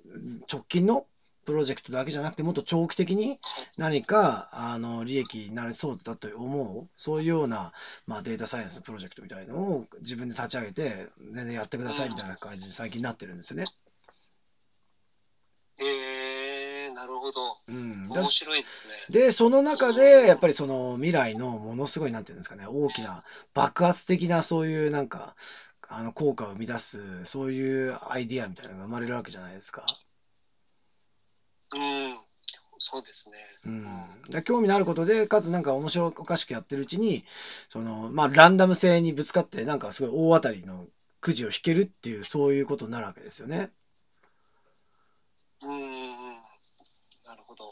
直近のプロジェクトだけじゃなくて、もっと長期的に何かあの利益になりそうだと思う、そういうような、まあ、データサイエンスのプロジェクトみたいのを自分で立ち上げて、全然やってくださいみたいな感じに最近なってるんですよね。えー、なるほど。うん、だ面白いですね。で、その中で、やっぱりその未来のものすごい、なんていうんですかね、大きな爆発的なそういうなんか、あの効果を生み出す、そういうアイディアみたいなのが生まれるわけじゃないですか。うん。そうですね。うん、興味のあることで、かつなんか面白おかしくやってるうちに、そのまあ、ランダム性にぶつかって、なんかすごい大当たりのくじを引けるっていう、そういうことになるわけですよね。うんうんうん。なるほど。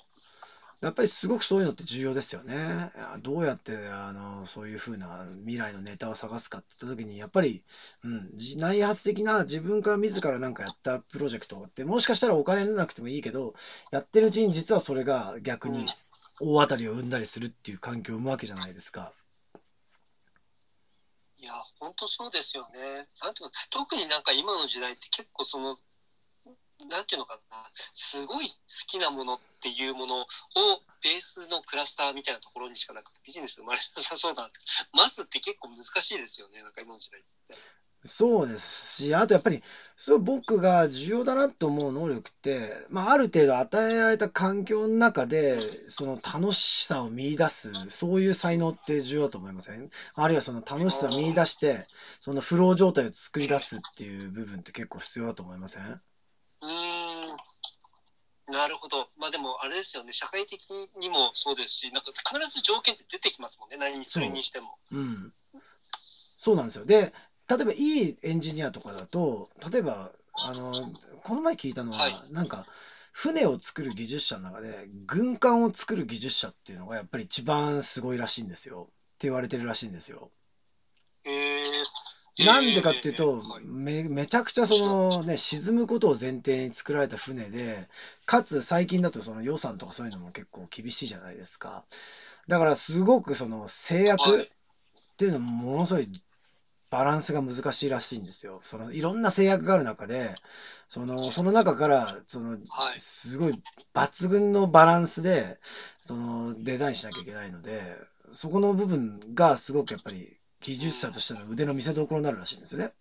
やっぱりすごくそういうのって重要ですよね。どうやってあのそういうふうな未来のネタを探すかって言った時に、やっぱり、うん、じ内発的な自分から自らなんかやったプロジェクトって、もしかしたらお金なくてもいいけど、やってるうちに実はそれが逆に大当たりを生んだりするっていう環境を生むわけじゃないですか。いや、本当そうですよね。なんていうの、特になんか今の時代って結構その、なんていうのかな、すごい好きなものっていうものをベースのクラスターみたいなところにしかなくてビジネス生まれなさそうなんで。すマスって結構難しいですよね、なんか今の時代って。そうですし、あとやっぱり、そう僕が重要だなと思う能力って、まあ、ある程度与えられた環境の中で、その楽しさを見出す、そういう才能って重要だと思いません？あるいはその楽しさを見出して、そのフロー状態を作り出すっていう部分って結構必要だと思いません？うーん。なるほど。まあでもあれですよね、社会的にもそうですし、なんか必ず条件って出てきますもんね、何にするにしても。うん。そうなんですよ。で、例えばいいエンジニアとかだと、例えば、あの、この前聞いたのは、はなんか、船を作る技術者の中で、軍艦を作る技術者っていうのがやっぱり一番すごいらしいんですよ。って言われてるらしいんですよ。えー、なんでかっていうと、はいめめちゃくちゃそのね、沈むことを前提に作られた船で、かつ最近だとその予算とかそういうのも結構厳しいじゃないですか。だからすごくその制約はいっていうのもものすごいバランスが難しいらしいんですよ。そのいろんな制約がある中で、そのその中からそのはいすごい抜群のバランスでそのデザインしなきゃいけないので、そこの部分がすごくやっぱり技術者としての腕の見せ所になるらしいんですよね。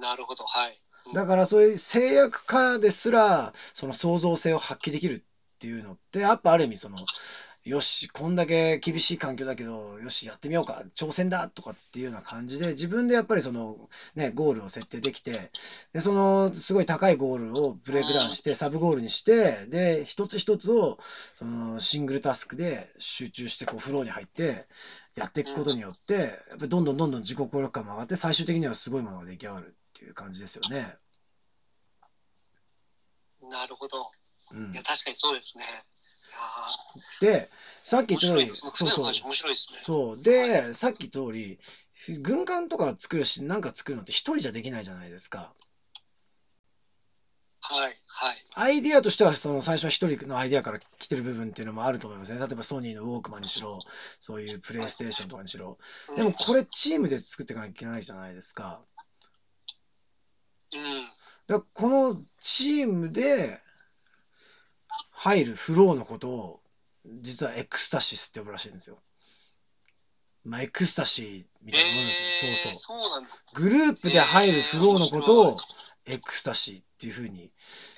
なるほど、はい。だからそういう制約からですら、その創造性を発揮できるっていうのって、やっぱある意味その、よし、こんだけ厳しい環境だけど、よし、やってみようか、挑戦だとかっていうような感じで、自分でやっぱりその、ね、ゴールを設定できて、で、その、すごい高いゴールをブレイクダウンして、サブゴールにして、で、一つ一つを、その、シングルタスクで集中して、こう、フローに入って、やっていくことによって、やっぱりどんどんどんどん自己効力感も上がって、最終的にはすごいものが出来上がるっていう感じですよね。なるほど。うんいや、。確かにそうですね。で、さっき言った通り。そうそう船の話。面白いですね。そう。で、さっき通り、軍艦とか作るし、なんか作るのって一人じゃできないじゃないですか。はい、はい。アイディアとしては、その最初は一人のアイディアから来てる部分っていうのもあると思いますね。例えばソニーのウォークマンにしろ、そういうプレイステーションとかにしろ。でもこれチームで作っていかなきゃいけないじゃないですか。うん。だからこのチームで入るフローのことを、実はエクスタシスって呼ぶらしいんですよ。まあ、エクスタシーみたいなもんですよ。えーそうそう。そう。グループで入るフローのことをエクスタシーっていうふうに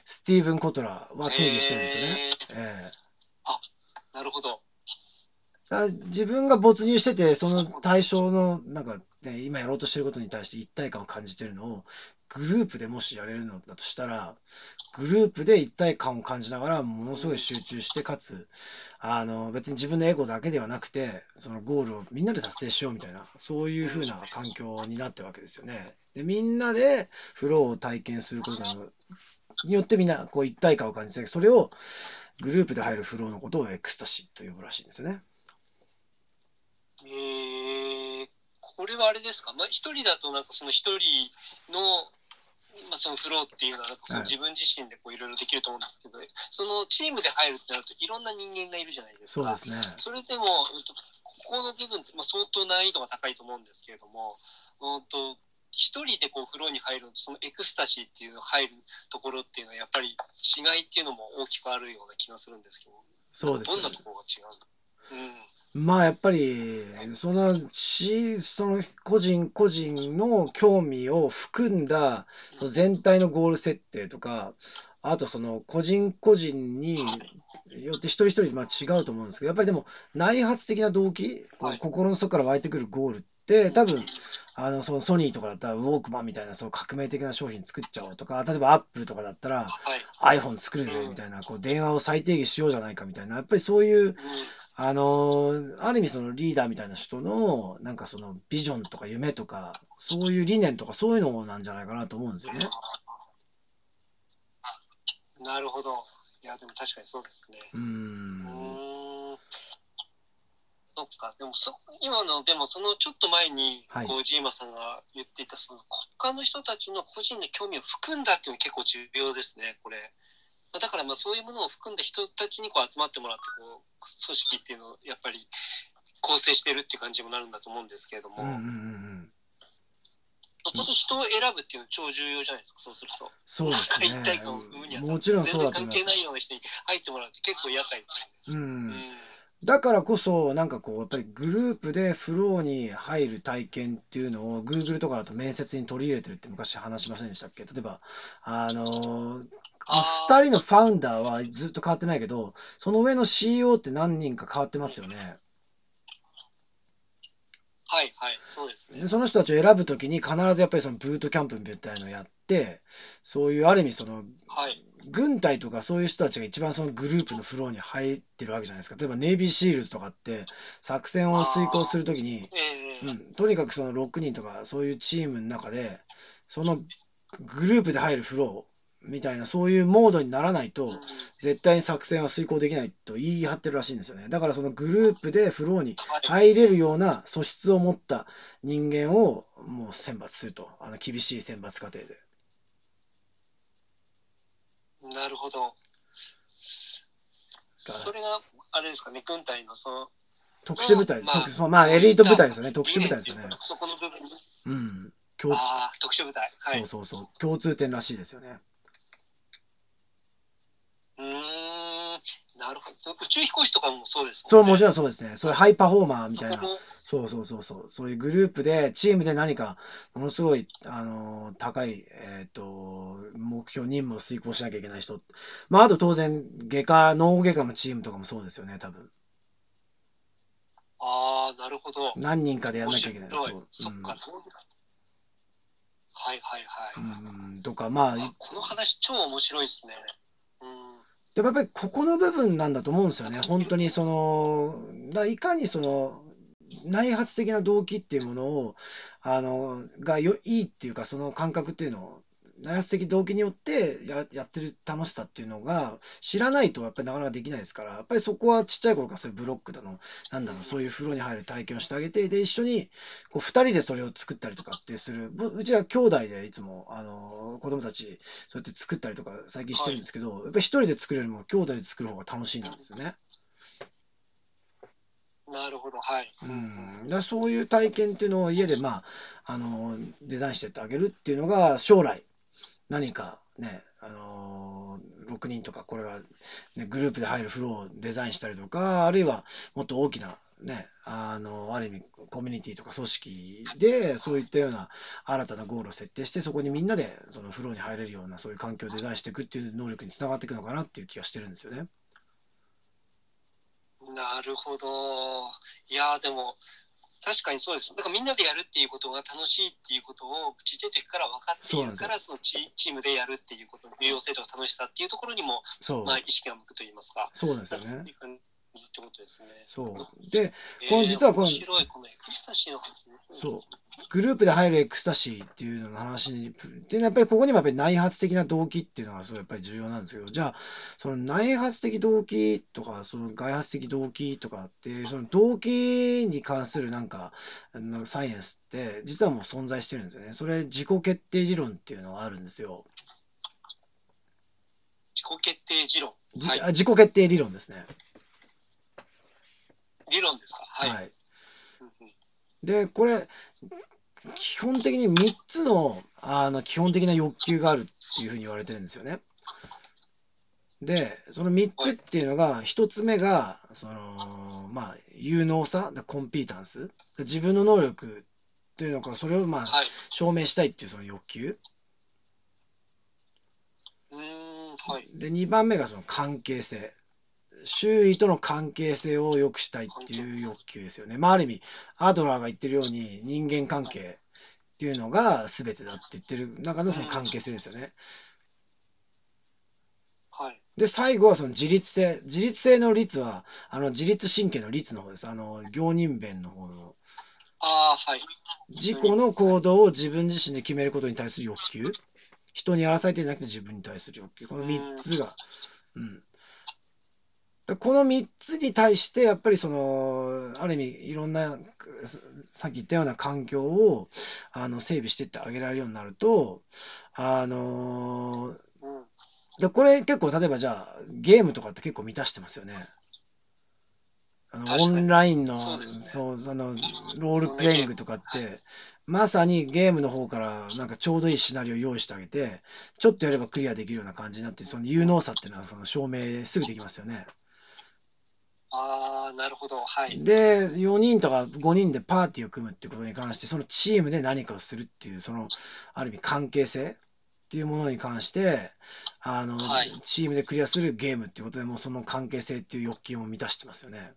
スティーブン・コトラは定義してるんですよね。えーええなるほど。自分が没入してて、その対象の、なんか、ね、今やろうとしてることに対して一体感を感じてるのを、グループでもしやれるのだとしたら、グループで一体感を感じながら、ものすごい集中して、かつ、あの、別に自分のエゴだけではなくて、そのゴールをみんなで達成しようみたいな、そういう風な環境になってるわけですよね。で、みんなでフローを体験することによってみんなこう一体感を感じて、それをグループで入るフローのことをエクスタシーと呼ぶらしいんですよね。えー、これはあれですか、まあ、一人だと、なんかその一人の、まあ、そのフローっていうのは、なんかそのはい自分自身でこういろいろできると思うんですけど、そのチームで入るってなると、いろんな人間がいるじゃないですか。そうですね。それでも、ここの部分って、まあ、相当難易度が高いと思うんですけれども、うんと一人でこうフローに入るそのエクスタシーっていうの入るところっていうのは、やっぱり違いっていうのも大きくあるような気がするんですけど、そうですねどんな。ところが違うの？うんまあやっぱり、そのし、その個人個人の興味を含んだその全体のゴール設定とか、あとその個人個人によって一人一人まあ違うと思うんですけど、やっぱりでも内発的な動機、はい。心の底から湧いてくるゴールって、多分あのそのソニーとかだったらウォークマンみたいなその革命的な商品作っちゃおうとか、例えばアップルとかだったらはい。iPhone 作るぜみたいな、こう電話を再定義しようじゃないかみたいな、やっぱりそういううんあのーある意味そのリーダーみたいな人のなんかそのビジョンとか夢とかそういう理念とかそういうのなんじゃないかなと思うんですよね。なるほど。いや、でも確かにそうですね。うん。そっか。でもそ、今の、でもそのちょっと前に、はいこう、ジーマさんが言っていた、その国家の人たちの個人の興味を含んだっていうのは結構重要ですね、これ。だから、まあ、そういうものを含んだ人たちにこう集まってもらって、こう、組織っていうのをやっぱり構成してるって感じにもなるんだと思うんですけれども、うんうんうんうん。そこで人を選ぶっていうのは超重要じゃないですか、そうすると。そうですね一体感を生むにはもちろんそうだと全思います。然関係ないような人に入ってもらうって結構厄介ですうよね。うんん。だからこそなんかこうやっぱりグループでフローに入る体験っていうのを Google とかだと面接に取り入れてるって昔話しませんでしたっけ？例えばあのーあー2人のファウンダーはずっと変わってないけどその上の CEO って何人か変わってますよね。はいはい、そうですねで。その人たちを選ぶときに必ずやっぱりそのブートキャンプみたいのをやってそういうある意味そのはい。軍隊とかそういう人たちが一番そのグループのフローに入ってるわけじゃないですか例えばネイビーシールズとかって作戦を遂行するときに、ええうん、とにかくその6人とかそういうチームの中でそのグループで入るフローみたいなそういうモードにならないとうん絶対に作戦は遂行できないと言い張ってるらしいんですよねだからそのグループでフローにはい入れるような素質を持った人間をもう選抜するとあの厳しい選抜過程で。なるほど。それが、あれですかね、軍隊のその、特殊部隊、まあ特まあエリート部隊ですよね、特殊部隊ですよねそこの部分に。うん。共通ああ、特殊部隊。はそ。いうそうそう、共通点らしいですよね。うーん、なるほど。宇宙飛行士とかもそうですそう、もちろんそうですね。そういうハイパフォーマーみたいなそうそうそうそう。そういうグループで、チームで何か、ものすごい、あのー高い、えっ、と、目標、任務を遂行しなきゃいけない人。まあ、あと当然、外科、脳外科のチームとかもそうですよね、多分。なるほど。何人かでやんなきゃいけない。そう。そっか。はいはいはい。うん、うんとか、まあ、あこの話超面白いですね。やっぱりここの部分なんだと思うんですよね。本当にその、だいかにその、内発的な動機っていうものを、あの、がよいいっていうか、その感覚っていうのを、内発的動機によってややってる楽しさっていうのが知らないとやっぱりなかなかできないですから、やっぱりそこはちっちゃい頃からそういうブロックだの、なんだろう、そういう風呂に入る体験をしてあげて、で、一緒にこう2人でそれを作ったりとかってする、ぶうちは兄弟でいつもあの子供たち、そうやって作ったりとか最近してるんですけど、やっぱり1人で作るよりも兄弟で作る方が楽しいんですよね。なるほど、はい。うん、だそういう体験っていうのを家で、まあ、あのデザインしてってあげるっていうのが将来何かね、あの6人とかこれが、ね、グループで入るフローをデザインしたりとかあるいはもっと大きな、ね、あのある意味コミュニティとか組織でそういったような新たなゴールを設定してそこにみんなでそのフローに入れるようなそういう環境をデザインしていくっていう能力につながっていくのかなっていう気がしてるんですよね。なるほど。いやでも、確かにそうです。だからみんなでやるっていうことが楽しいっていうことをちっちゃい時から分かっているから、そのチチームでやるっていうことの重要性とか楽しさっていうところにも、まあ、意識が向くといいますか。そうですよね。ですね。そうでこの実はこの面白い、このエクスタシーの話ねそうグループで入るエクスタシーっていうのの話に、っていうのはやっぱりここにもやっぱり内発的な動機っていうのがすごいやっぱり重要なんですけど、じゃあ、その内発的動機とか、その外発的動機とかってその動機に関するなんか、あのサイエンスって実はもう存在してるんですよね。それ自己決定理論っていうのがあるんですよ。自己決定理論。じはいあ自己決定理論ですね。理論ですか？はい。はい。で、これ、基本的に3つのあの基本的な欲求があるっていうふうに言われてるんですよね。で、その3つっていうのが、1つ目が、その、まあ、有能さ、コンピータンス。自分の能力っていうのか、それをまあ、はい。証明したいっていうその欲求。うーん、はい。で、2番目がその関係性。周囲との関係性を良くしたいっていう欲求ですよね。まあ、ある意味、アドラーが言ってるように、人間関係っていうのが全てだって言ってる中のその関係性ですよね。はい。で、最後はその自律性。自律性の律は、あの、自律神経の律の方です。あの、行人弁の方の。ああ、はい。自己の行動を自分自身で決めることに対する欲求。人にやらされてじゃなくて自分に対する欲求。この3つが。うん。でこの3つに対して、やっぱりその、ある意味、いろんな、さっき言ったような環境をあの整備していってあげられるようになると、あのうん。で、これ結構、例えばじゃあ、ゲームとかって結構満たしてますよね。あの、オンラインの、そうねそう、その、ロールプレイングとかって、まさにゲームの方からなんかちょうどいいシナリオを用意してあげて、ちょっとやればクリアできるような感じになって、その有能さっていうのはその証明すぐできますよね。ああ、なるほど。はい。で、4人とか5人でパーティーを組むってことに関して、そのチームで何かをするっていう、その、ある意味関係性っていうものに関して、あの、はいチームでクリアするゲームっていうことでもうその関係性っていう欲求を満たしてますよね。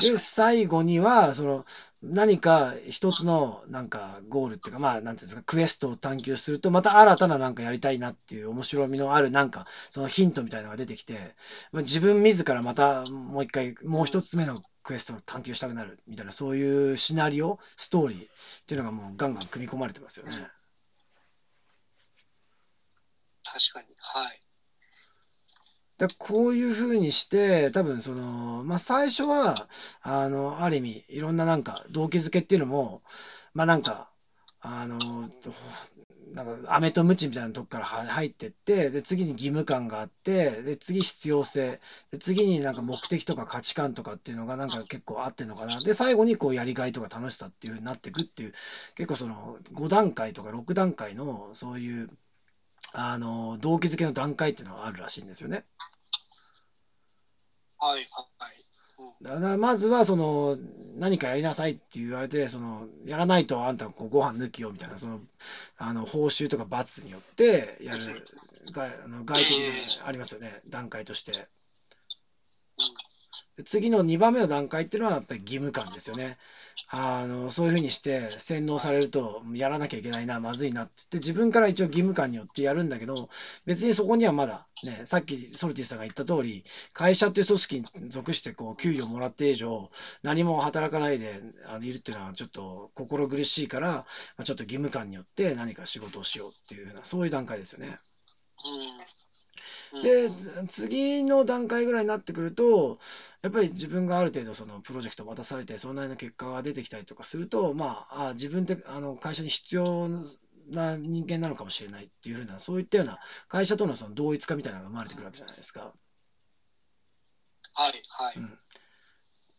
で、に。最後には、その、何か一つのなんかゴールっていうか、まあ、なんていうんですか、クエストを探求すると、また新たななんかやりたいなっていう面白みのあるなんか、そのヒントみたいなのが出てきて、まあ、自分自らまたもう一回、もう一つ目のクエストを探求したくなるみたいな、そういうシナリオ、ストーリーっていうのがもうガンガン組み込まれてますよね。確かに。はい。だこういうふうにして、多分その、まあ、最初は、あの、ある意味、いろんななんか動機づけっていうのも、まあ、なんか、あの、なんか、飴とムチみたいなとこから入ってって、で、次に義務感があって、で、次必要性、で、次になんか目的とか価値観とかっていうのがなんか結構あってんのかな。で、最後にこうやりがいとか楽しさっていうふうになっていくっていう、結構その5段階とか6段階のそういう、あの、動機づけの段階っていうのがあるらしいんですよね。はい。はい。だからまずはその何かやりなさいって言われてそのやらないとあんたこうご飯抜きよみたいなそのあの報酬とか罰によってやるがあの外的にありますよね段階として。で次の2番目の段階っていうのはやっぱり義務感ですよね。あのそういうふうにして洗脳されるとやらなきゃいけないなまずいなって言って自分から一応義務感によってやるんだけど別にそこにはまだねさっきソルティさんが言った通り会社っていう組織に属してこう給与もらって以上何も働かないであのいるっていうのはちょっと心苦しいから、ちょっと義務感によって何か仕事をしようっていうふうなそういう段階ですよね。うんで次の段階ぐらいになってくるとやっぱり自分がある程度そのプロジェクトを渡されてそんなりの結果が出てきたりとかするとまああ自分であの会社に必要な人間なのかもしれないっていうふうなそういったような会社とのその同一化みたいなのが生まれてくるわけじゃないですか。はいはい。うん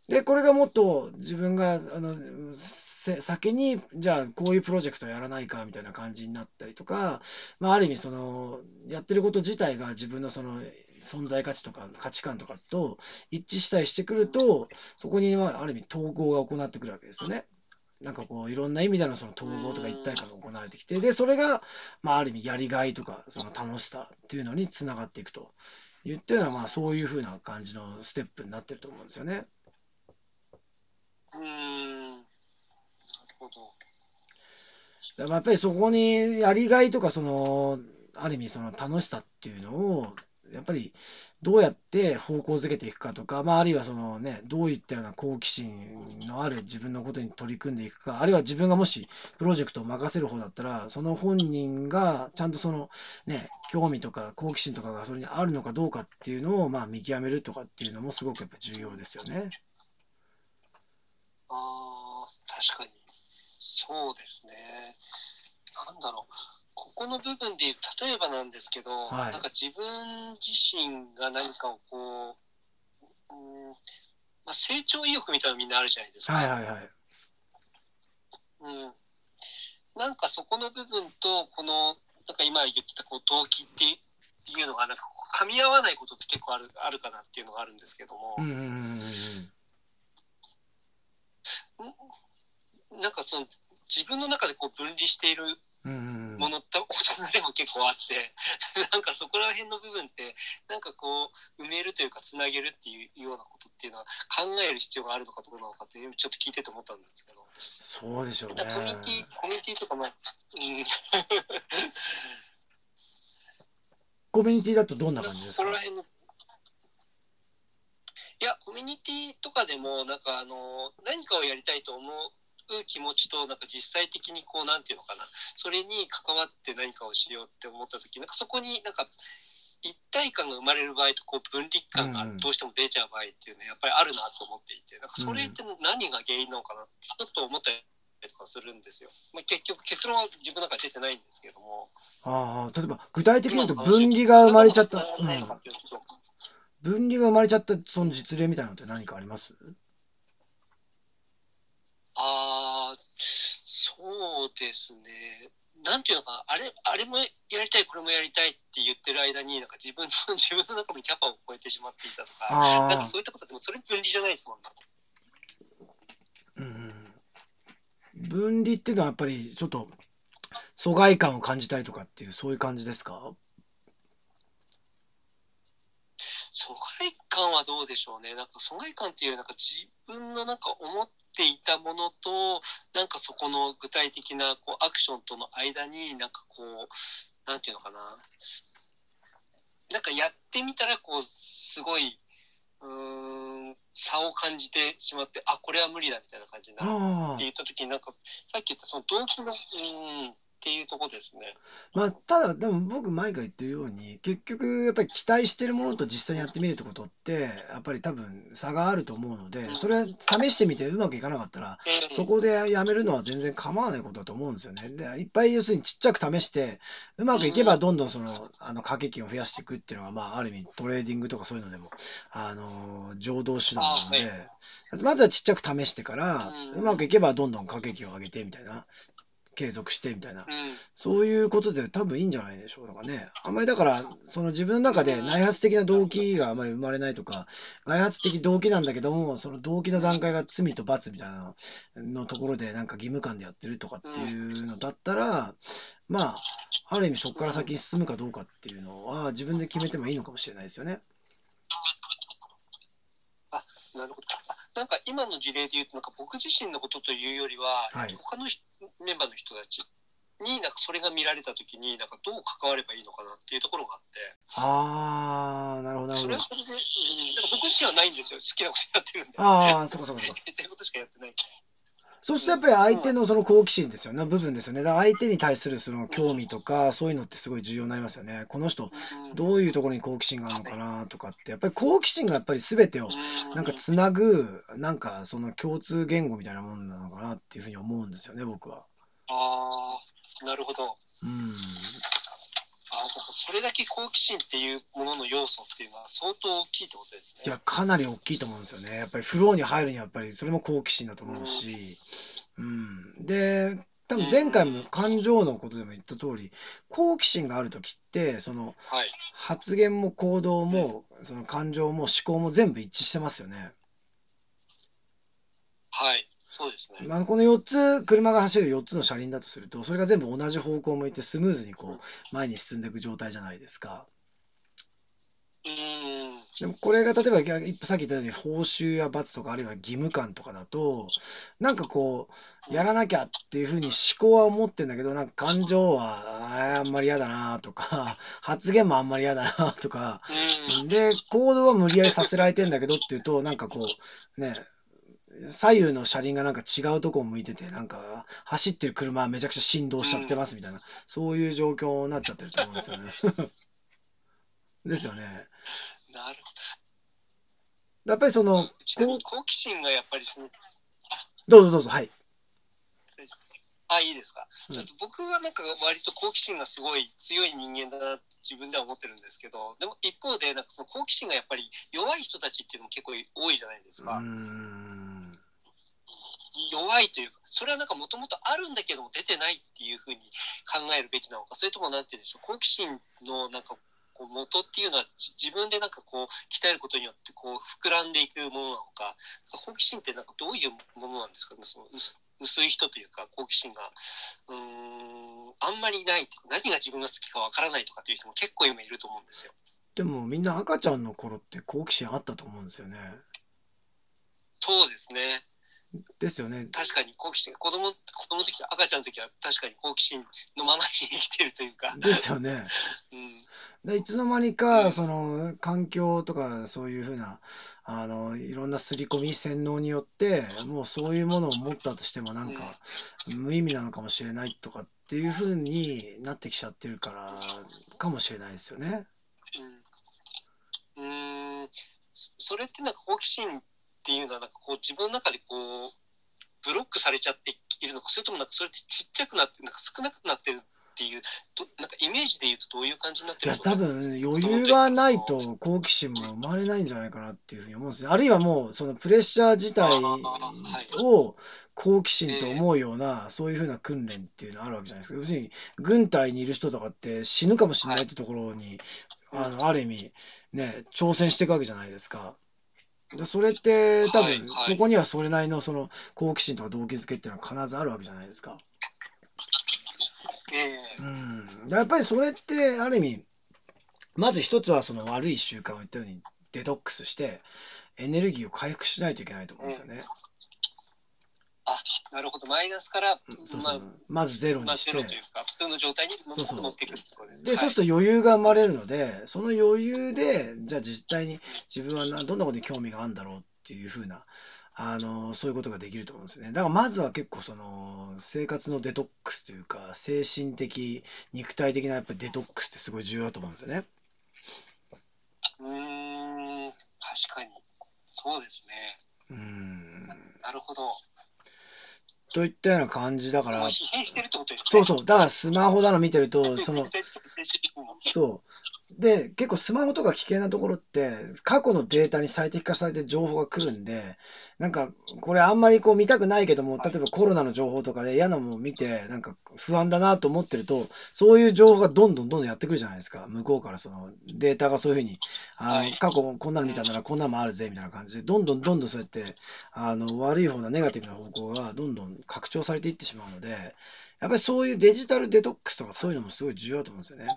で、これがもっと自分が、あの、先に、じゃあ、こういうプロジェクトやらないか、みたいな感じになったりとか、まあ、ある意味、その、やってること自体が自分のその、存在価値とか価値観とかと一致したりしてくると、そこにはある意味統合が行ってくるわけですよね。なんかこういろんな意味でのその統合とか一体感が行われてきて、で、それが、まあ、ある意味やりがいとか、その楽しさっていうのにつながっていくと言ったような、まあそういうふうな感じのステップになってると思うんですよね。うん。なるほど。だからやっぱりそこにやりがいとか、その、ある意味その楽しさっていうのを、やっぱりどうやって方向づけていくかとか、まあ、あるいはそのね、どういったような好奇心のある自分のことに取り組んでいくか、あるいは自分がもしプロジェクトを任せる方だったら、その本人がちゃんとそのね、興味とか好奇心とかがそれにあるのかどうかっていうのをまあ見極めるとかっていうのもすごくやっぱ重要ですよね。ああ、確かに。そうですね。なんだろう。ここの部分で言う、例えばなんですけど、はいなんか自分自身が何かをこう、うんまあ、成長意欲みたいなのみんなあるじゃないですか。はいはいはい。うん、なんかそこの部分と、この、なんか今言ってたこう動機っていうのが、なんか噛み合わないことって結構あるあるかなっていうのがあるんですけども、うんうんうんうんなんかその自分の中でこう分離しているものって大人でも結構あって、[laughs] なんかそこら辺の部分って、なんかこう、埋めるというか、つなげるっていうようなことっていうのは、考える必要があるのかどうなのかっていう、ちょっと聞いてて思ったんですけど、そうでしょうね。コミュニティ、コミュニティとか、まあ、うん、コミュニティだとどんな感じですかそこら辺の。ミュニティとかでも、なんかあの、何かをやりたいと思う気持ちと、なんか実際的にこう、なんていうのかな、それに関わって何かをしようって思ったとき、なんかそこになんか、一体感が生まれる場合とこう分離感がうんどうしても出ちゃう場合っていうのはやっぱりあるなと思っていてなんかそれって何が原因なのかな。ってちょっと思ったりとかするんですよ。まあ、結局結論は自分の中で出てないんですけども。ああ、例えば具体的に言うと分離が生まれちゃった、うん、分離が生まれちゃったその実例みたいなのって何かあります？ああ、そうですね。なんていうのかな、あれ、あれもやりたい、これもやりたいって言ってる間に、なんか自分の、[laughs] 自分の中のキャパを超えてしまっていたとか、ああなんか、そういったことでもそれ分離じゃないですもんね。うんうん、分離っていうのはやっぱりちょっと疎外感を感じたりとかっていうそういう感じですか？疎外感はどうでしょうね。なんか疎外感っていうよりなんか自分のなんか思っていたものと、なんかそこの具体的なこうアクションとの間に、なんかこう、なんていうのかな。なんかやってみたら、こう、すごい、うーん、差を感じてしまって、あ、これは無理だみたいな感じになって言った時に、なんか、さっき言ったその動機の、うん、っていうところですね。まあただでも僕前から言ってるように結局やっぱり期待してるものと実際にやってみるってことってやっぱり多分差があると思うのでそれは試してみてうまくいかなかったらうん。そこでやめるのは全然構わないことだと思うんですよね。で、いっぱい要するにちっちゃく試して、うまくいけばどんどんその、あの、掛け金を増やしていくっていうのが、まあ、ある意味トレーディングとかそういうのでも、あの、常套手段なので、まずはちっちゃく試してから、うん。うまくいけばどんどん掛け金を上げてみたいな、継続してみたいな、うん。そういうことで多分いいんじゃないでしょうかね。あんまりだから、その自分の中で内発的な動機があまり生まれないとか、外発的動機なんだけども、その動機の段階が罪と罰みたいなのところでなんか義務感でやってるとかっていうのだったら、まあ、ある意味そこから先に進むかどうかっていうのは自分で決めてもいいのかもしれないですよね。なるほど。あなんか今の事例で言うと、なんか僕自身のことというよりは、はい他の人メンバーの人たちに、なんかそれが見られたときに、なんかどう関わればいいのかなっていうところがあって、ああ、なるほど、なるほどそれは。それで、うん、なんか僕自身はないんですよ。好きなことやってるんで。ああ、そこそこそこ。[laughs] やりたいことしかやってない。そうするとやっぱり相手のその好奇心ですよね、部分ですよね。だから相手に対するその興味とか、そういうのってすごい重要になりますよね。この人、うんどういうところに好奇心があるのかなとかって、やっぱり好奇心がやっぱり全てをうんなんかつなぐ、なんかその共通言語みたいなもんなのかなっていうふうに思うんですよね、僕は。ああ、なるほど。うん。それだけ好奇心っていうものの要素っていうのは相当大きいってことですね。いや、かなり大きいと思うんですよね。やっぱりフローに入るにはやっぱりそれも好奇心だと思うし、うん。で、多分前回も感情のことでも言った通り、好奇心があるときって、そのはい。発言も行動も、その感情も思考も全部一致してますよね。はい。そうですね。まあ、この4つ、車が走る4つの車輪だとすると、それが全部同じ方向を向いてスムーズにこう前に進んでいく状態じゃないですか。うーん。でもこれが例えば逆さっき言ったように報酬や罰とかあるいは義務感とかだとなんかこうやらなきゃっていうふうに思考は思ってんだけどなんか感情はあーあんまり嫌だなとか [laughs] 発言もあんまり嫌だなとかうん。で行動は無理やりさせられてんだけどっていうとなんかこうね左右の車輪がなんか違うとこを向いててなんか走ってる車はめちゃくちゃ振動しちゃってますみたいなそういう状況になっちゃってると思うんですよね。[laughs] ですよね。なるほやっぱりそのど。ちなみに好奇心がやっぱりその、どうぞどうぞはい。あ、いいですか？うん僕はなんか割と好奇心がすごい強い人間だなって自分では思ってるんですけど、でも一方で、なんかその好奇心がやっぱり弱い人たちっていうのも結構多いじゃないですか。ん弱いというか、それはなんかもともとあるんだけども出てないっていうふうに考えるべきなのか、それともなんて言うんでしょう、好奇心のなんかこう元っていうのはじ自分でなんかこう鍛えることによってこう膨らんでいくものなのか、好奇心ってなんかどういうものなんですかね、その薄薄い人というか好奇心がうーんあんまりないとか何が自分が好きかわからないとかっていう人も結構今いると思うんですよ。でもみんな赤ちゃんの頃って好奇心あったと思うんですよね。そうですね。ですよね。確かに好奇心子供子供の時赤ちゃんの時は確かに好奇心のままに生きてるというか、ですよね。[laughs] うん、でいつの間にかその環境とかそういうふうなあのいろんな刷り込み洗脳によってもうそういうものを持ったとしてもなんか無意味なのかもしれないとかっていうふうになってきちゃってるからかもしれないですよね。うん。うーん。そそれってなんか好奇心っていうのはなんかこう自分の中でこうブロックされちゃっているのかそれともなんかそれってちっちゃくなってなんか少なくなってるっていうどなんかイメージで言うとどういう感じになっていやるんですか多分余裕がないと好奇心も生まれないんじゃないかなっていうふうに思うんですね。あるいはもうそのプレッシャー自体を好奇心と思うようなそういうふうな訓練っていうのあるわけじゃないですか。要するに軍隊にいる人とかって死ぬかもしれないってところにあのある意味ね挑戦していくわけじゃないですか。でそれって多分そこにはそれなりのその好奇心とか動機づけっていうのは必ずあるわけじゃないですか。ええうん、やっぱりそれってある意味まず一つはその悪い習慣を言ったようにデトックスしてエネルギーを回復しないといけないと思うんですよね。あなるほど。マイナスから、うんそうまあそうまずゼロまあ、にして。ゼロというか普通の状態にそうそう。持っていくことで、はい。そうすると余裕が生まれるのでその余裕でじゃあ実際に自分はなどんなことに興味があるんだろうっていうふうなあのそういうことができると思うんですよね。だからまずは結構その生活のデトックスというか精神的肉体的なやっぱりデトックスってすごい重要だと思うんですよね。うーん確かに。そうですね。うん。なるほどといったような感じだからそうそう、だからスマホだの見てると、その、そう。で、結構スマホとか危険なところって、過去のデータに最適化されて情報が来るんで、なんか、これあんまりこう見たくないけども、例えばコロナの情報とかで嫌なものを見て、なんか不安だなと思ってると、そういう情報がどんどんどんどんやってくるじゃないですか。向こうからそのデータがそういうふうに、あのはい過去こんなの見たんならこんなのもあるぜみたいな感じで、どんどんどんどんそうやって、あの悪い方なネガティブな方向がどんどん拡張されていってしまうので、やっぱりそういうデジタルデトックスとかそういうのもすごい重要だと思うんですよね。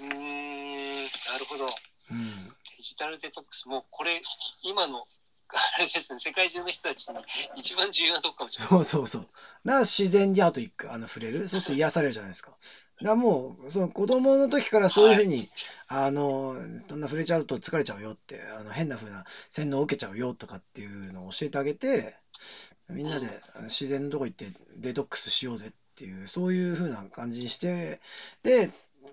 うーんなるほどうん。デデジタルデトックス、もうこれ、今の、あれですね、世界中の人たちに一番重要なとこかもしれない。そうそうそう。だから自然にあとあの触れる？そうすると癒されるじゃないですか。だもう、その子供の時からそういうふうに、あの、そんな触れちゃうと疲れちゃうよって、あの変な風な洗脳を受けちゃうよとかっていうのを教えてあげて、みんなで自然のとこ行ってデトックスしようぜっていう、そういう風な感じにして、で、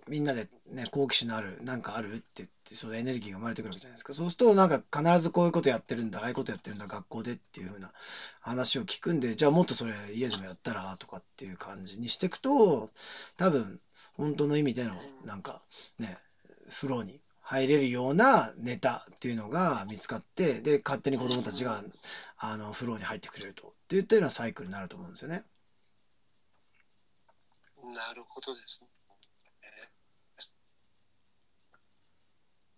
みんなでね、好奇心のある、なんかあるって言って、そのエネルギーが生まれてくるわけじゃないですか。そうすると、なんか必ずこういうことやってるんだ、ああいうことやってるんだ、学校でっていう風な話を聞くんで、じゃあもっとそれ家でもやったらとかっていう感じにしていくと、多分、本当の意味での、なんかね、風呂に入れるようなネタっていうのが見つかって、で、勝手に子供たちが、あの、風呂に入ってくれると。っていったようなサイクルになると思うんですよね。なるほどですね。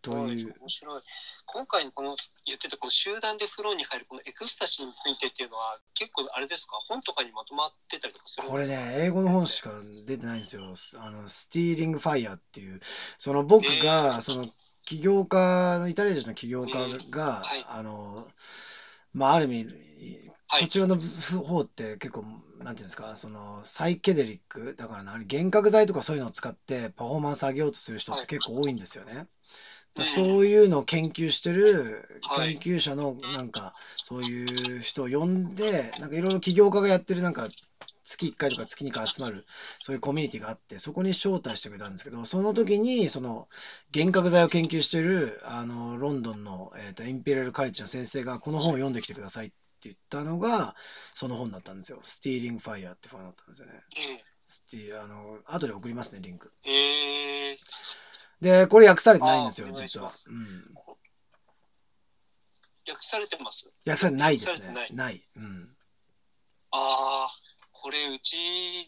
という。面白い。今回のこの言ってたこの集団で風呂に入るこのエクスタシーについてっていうのは結構あれですか？本とかにまとまってたりとかするんこれね、英語の本しか出てないんですよ。あの、スティーリング・ファイヤーっていう、その僕が、その起業家の、イタリア人の起業家が、はい。あの、まあ、ある意味、はい。こちらの方って結構、なんていうんですか、そのサイケデリック、だからな、幻覚剤とかそういうのを使ってパフォーマンス上げようとする人って結構多いんですよね。そういうのを研究してるはい研究者のなんかそういう人を呼んで、なんかいろいろ起業家がやってるなんか月1回とか月2回集まるそういうコミュニティがあって、そこに招待してくれたんですけど、その時にその幻覚剤を研究してるあのロンドンの、えーとインペリアルカレッジの先生がこの本を読んできてくださいって言ったのがその本だったんですよ。スティーリング・ファイヤーって本だったんですよね。スティあの後で送りますね、リンク。えええで、これ訳されてないんですよ実は。訳されてます？訳されてないですねない。ない。うん。ああ、これうち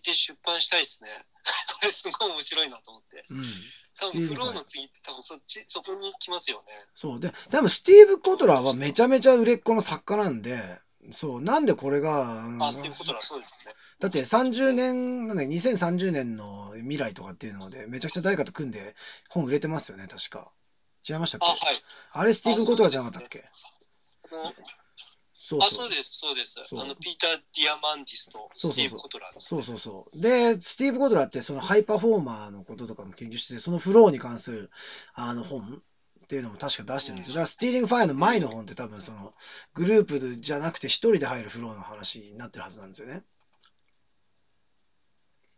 で出版したいですね。[laughs] これすごい面白いなと思って。うん。多分フローの次って多分そっち、そこに来ますよね。そう。で、多分スティーブ・コトラーはめちゃめちゃ売れっ子の作家なんで、そう。なんでこれが、あのあ、そういうことだ、そうですね。だって30年、なんだっけ2030年の未来とかっていうので、めちゃくちゃ誰かと組んで本売れてますよね、確か。違いましたっあ、けはい。あれスティーブ・コトラーじゃなかったっけ？そうあ、そそうう。です、そうです。そうあの、ピーター・ディアマンディスとそうそうそうスティーブ・コトラーです、そうそうそう。で、スティーブ・コトラーってそのハイパフォーマーのこととかも研究してて、そのフローに関するあの本っていうのも確か出してるんですよ。だからスティーリング・ファイアの前の本って多分そのグループじゃなくて一人で入るフローの話になってるはずなんですよね。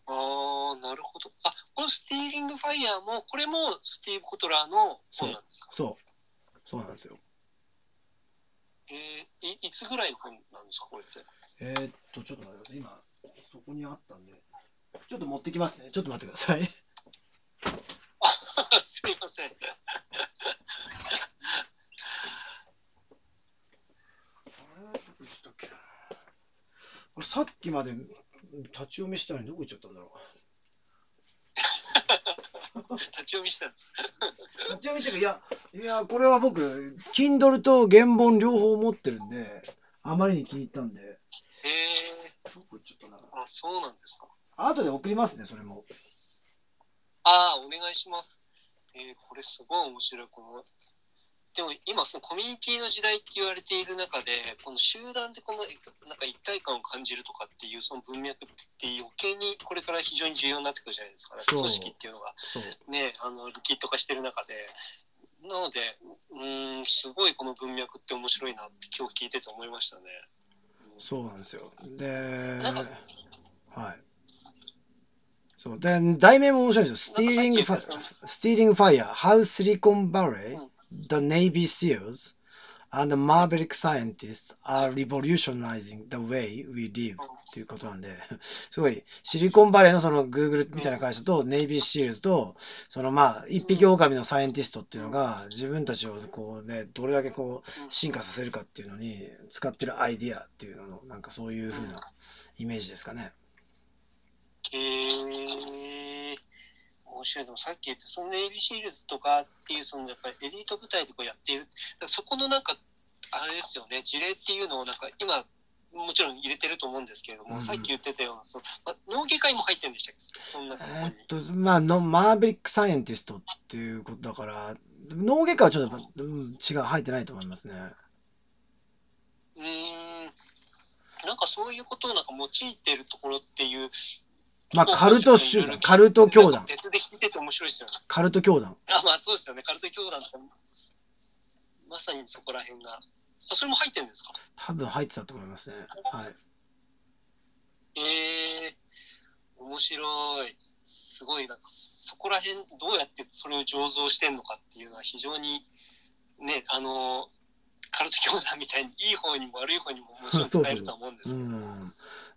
ああ、なるほど。あ、このスティーリング・ファイヤーも、これもスティーブ・コトラーの本なんですか？そう。そうなんですよ。えーい、いつぐらいの本なんですか、これって？えーっと、ちょっと待ってください。今、そこにあったんで、ちょっと持ってきますね。ちょっと待ってください。あ、すみません。あれどこ行ったっけ？なこれさっきまで立ち読みしたのにどこ行っちゃったんだろう。立ち読みしたんです。立ち読みっていうか、いや、いや、これは僕、Kindle と原本両方持ってるんで、あまりに気に入ったんで、へえどこ行っちゃったんだろう。あ、そうなんですか。後で送りますね、それも。ああ、お願いします。えーこれすごい面白い。このでも今、そのコミュニティの時代って言われている中で、この集団でこのなんか一体感を感じるとかっていうその文脈って余計にこれから非常に重要になってくるじゃないですか。組織っていうのが。ね、あのリキッド化してる中で。なので、うーん、すごいこの文脈って面白いなって今日聞いてて思いましたね。そうなんですよ。で、はい。そう。で、題名も面白いんですよ。Stealing なんかさっき言 Fi- ってた Stealing Fire, How Silicon Valley, うん the Navy SEALs, and the Maverick Scientists are revolutionizing the way we live っていうことなんで、すごい、シリコンバレーのその Google みたいな会社と、ネイビーシールズと、そのまあ、一匹狼のサイエンティストっていうのが、自分たちをこうね、どれだけこう、進化させるかっていうのに使ってるアイディアっていうのの、なんかそういう風なイメージですかね。へえ面白いでもさっき言ったそのネイビーシールズとかっていうそのやっぱりエリート部隊でこうやっているそこのなんかあれですよね事例っていうのをなんか今もちろん入れてると思うんですけれども、うんさっき言ってたような、そのま脳外科医も入ってるんでしたっけそんな。えーっと、まあの、マーベリックサイエンティストっていうことだから、脳外科はちょっとやっぱ、うん、違う、入ってないと思いますね。うーん、なんかそういうことをなんか用いてるところっていう。まあ、カルト集団、カルト教団、別で聞いてて面白いですよね。カルト教団。あ、まあそうですよね。カルト教団って、まさにそこら辺が。あ、それも入ってるんですか？多分入ってたと思いますね。はい。ええ面白い。すごい、なんかそ、そこら辺、どうやってそれを醸造してんのかっていうのは非常に、ね、あの、カルト教団みたいにいい方にも悪い方にももちろん使えるとは思うんですうけど。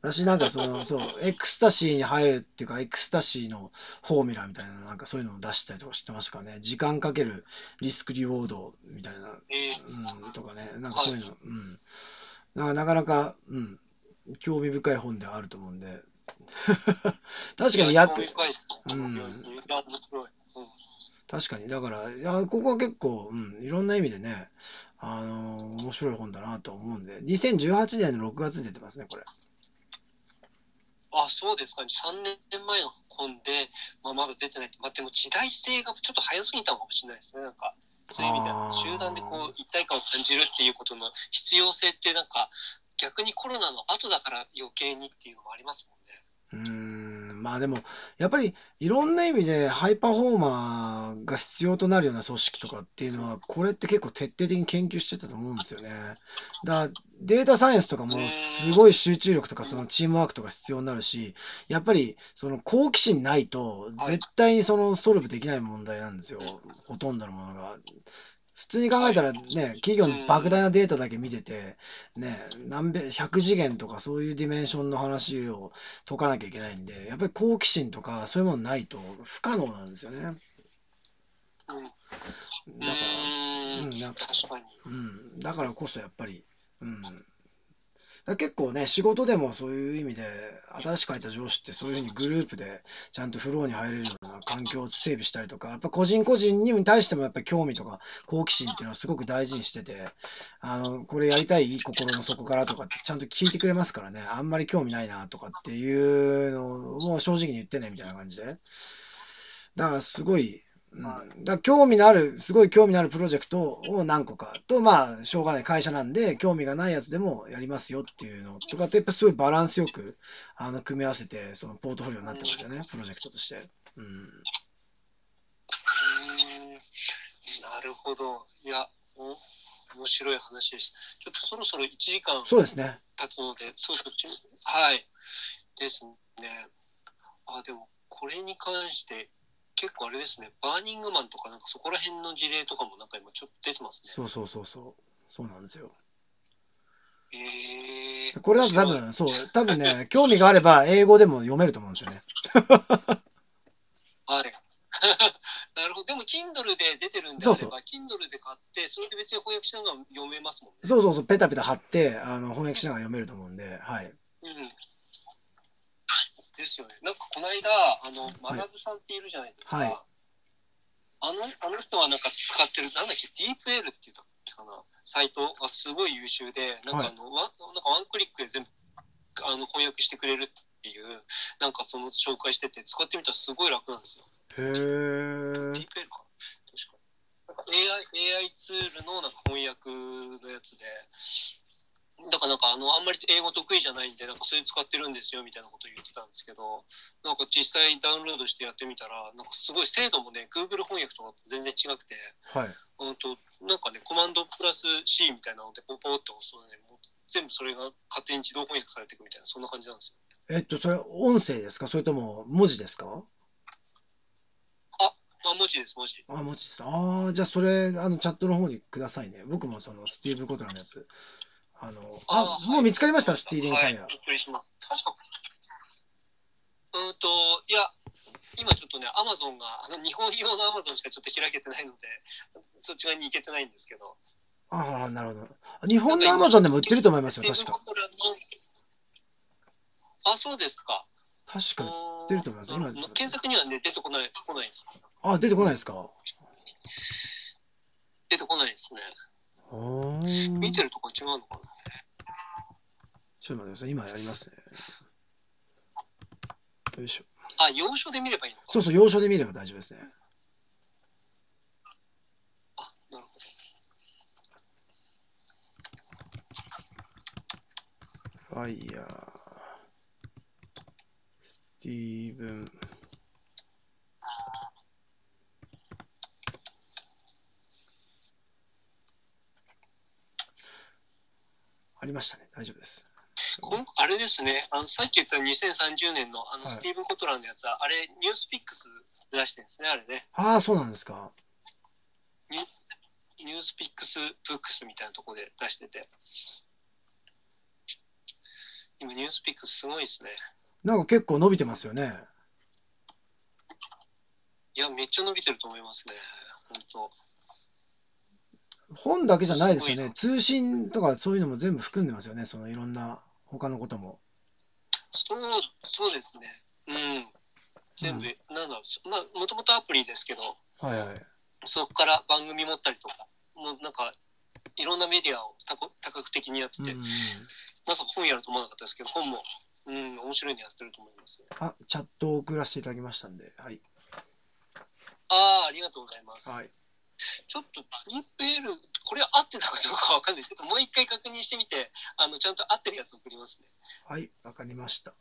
ん。私なんかその、そう、エクスタシーに入るっていうか、エクスタシーのフォーミュラみたいな、なんかそういうのを出したりとかしてましたからね。時間かけるリスクリウォードみたいな、ええうん、とかね。なんかそういうの、うん。だからなかなか、うん、興味深い本ではあると思うんで。[laughs] 確かにやっ。うん確かに。だから、いや、ここは結構、うん、いろんな意味でね、あのー面白い本だなと思うんで、2018年の6月に出てますね、これ。あ、そうですか。3年前の本で、まあ、まだ出てない。まあ、でも時代性がちょっと早すぎたのかもしれないですね。なんか、そういう意味では、集団でこう、一体感を感じるっていうことの必要性って、なんか、逆にコロナの後だから余計にっていうのもありますもん、まあでも、やっぱりいろんな意味でハイパフォーマーが必要となるような組織とかっていうのは、これって結構徹底的に研究してたと思うんですよね。だからデータサイエンスとかもすごい集中力とかそのチームワークとか必要になるし、やっぱりその好奇心ないと絶対にそのソルブできない問題なんですよ、ほとんどのものが。普通に考えたらね、企業の莫大なデータだけ見てて、ね、何べ100次元とかそういうディメンションの話を解かなきゃいけないんで、やっぱり好奇心とかそういうものないと不可能なんですよね。うん。うだから。うん。うん、だからこそやっぱり、うん。結構ね、仕事でもそういう意味で、新しく入った上司ってそういうふうにグループでちゃんとフローに入れるような環境を整備したりとか、やっぱ個人個人に対してもやっぱり興味とか好奇心っていうのはすごく大事にしてて、あの、これやりたい心の底からとかってちゃんと聞いてくれますからね、あんまり興味ないなとかっていうのを正直に言ってねみたいな感じで。だからすごい、うん、だ興味のある、すごい興味のあるプロジェクトを何個かと、まあ、しょうがない会社なんで、興味がないやつでもやりますよっていうのとかって、やっぱすごいバランスよく、あの、組み合わせて、そのポートフォリオになってますよね、プロジェクトとして。うん。うーんなるほど。いや、お面白い話です。ちょっとそろそろ1時間そうですね。経つので、そうそうちはい。ですね。あ、でも、これに関して、結構あれですね、バーニングマンとか、なんかそこら辺の事例とかも、なんか今ちょっと出てますね。そうそうそうそう。そうなんですよ。えー、これだと多分、そう、多分ね、[laughs] 興味があれば、英語でも読めると思うんですよね。[laughs] はい。[laughs] なるほど。でも、Kindle で出てるんであそうそうれば、Kindle で買って、それで別に翻訳しながら読めますもんね。そうそうそう、ペタペタ貼って、あの、翻訳しながら読めると思うんで、はい。うん。ですよね。なんかこの間、あの、学さんっているじゃないですか。はい。あの、あの人はなんか使ってる、なんだっけ、ディープエールっていうかな、サイトがすごい優秀で、なんかあの、ワンなんかワンクリックで全部、あの、翻訳してくれるっていう、なんかその紹介してて、使ってみたらすごい楽なんですよ。へー。ディープエールか。な確かなんか AI, AI ツールのなんか翻訳のやつで、だからなんかあの、あんまり英語得意じゃないんで、なんかそれ使ってるんですよみたいなことを言ってたんですけど、なんか実際ダウンロードしてやってみたら、なんかすごい精度もね、Google 翻訳とかと全然違くて、はい。うんと、なんかね、コマンドプラス C みたいなので、ポポって押すとね、もう全部それが勝手に自動翻訳されていくみたいな、そんな感じなんですよ。えっと、それ、音声ですか？それとも文字ですか？あ、文字です、文字。あ、文字です。ああ、じゃあそれ、あの、チャットの方にくださいね。僕もその、スティーブ・コトラのやつ。あの、あ、ーもう見つかりました、はいスティーリング・ファイヤーはい、。お送りします。確かうんと、いや、今ちょっとね、アマゾンが、あの日本用のアマゾンしかちょっと開けてないので、そっち側に行けてないんですけど。ああ、なるほど。日本のアマゾンでも売ってると思いますよ、確か。。あ、そうですか。確かに。売てると思います今検索にはね、出てこない、来ないです。あ、出てこないですか？出てこないですね。見てるとこ違うのかなちょっと待ってください。今やりますね。よいしょ。あ、要所で見ればいいのか。そうそう、要所で見れば大丈夫ですね。あ、なるほど。ファイヤー、スティーブン、ありましたね。大丈夫です。こんあれですね、あのさっき言った2030年のあのはいスティーブン・コトランのやつは、あれ、ニュースピックスで出してるんですね、あれね。ああ、そうなんですか。ニュースピックス・ブックスみたいなところで出してて。今、ニュースピックスすごいですね。なんか結構伸びてますよね。いや、めっちゃ伸びてると思いますね。本当。本だけじゃないですよね。通信とかそういうのも全部含んでますよね。そのいろんな他のことも。そう、そうですね。うん。全部、なんだろう、まあ、もともとアプリですけど、はいはい。そこから番組持ったりとか、もうなんか、いろんなメディアを多角多角的にやってて、うんうん、まさか本やると思わなかったですけど、本も、うん、面白いのやってると思います。あ、チャットを送らせていただきましたんで。はい。ああ、ありがとうございます。はい。ちょっと、ツイペール、これ合ってたかどうかわかんないですけど、もう一回確認してみて、あの、ちゃんと合ってるやつ送りますね。はい、わかりました。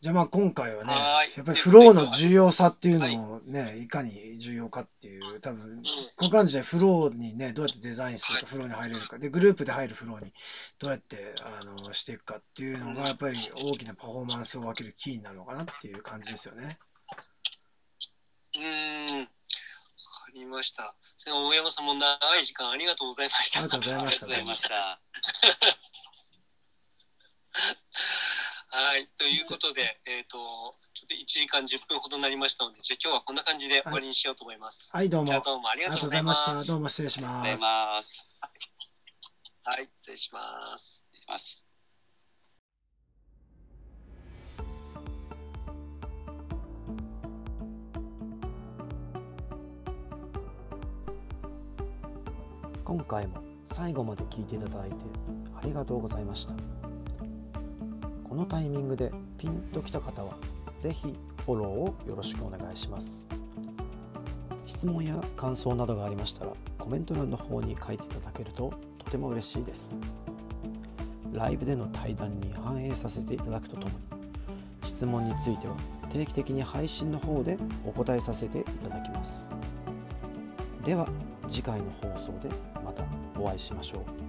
じゃあまあ今回はね、やっぱりフローの重要さっていうのをね、いかに重要かっていう、多分うん。これからの時代、フローにね、どうやってデザインするか、はいフローに入れるか、で、グループで入るフローにどうやってあのしていくかっていうのが、やっぱり大きなパフォーマンスを分けるキーになるのかなっていう感じですよね。うーん。わかりました。その大山さんも長い時間ありがとうございました。ありがとうございましたありがとうございました。[laughs] はい。ということで、えっ、と、ちょっと1時間10分ほどになりましたので、じゃあ今日はこんな感じで終わりにしようと思います。はい、どうも。じゃあありどうもありがとうがとうごございます。ざいました。どうも失礼しまありがとうございますす。はい、失礼します。失礼します。今回も最後まで聞いていただいてありがとうございました。このタイミングでピンときた方は是非フォローをよろしくお願いします。質問や感想などがありましたらコメント欄の方に書いていただけるととても嬉しいです。ライブでの対談に反映させていただくとともに質問については定期的に配信の方でお答えさせていただきます。では次回の放送でお会いしましょう。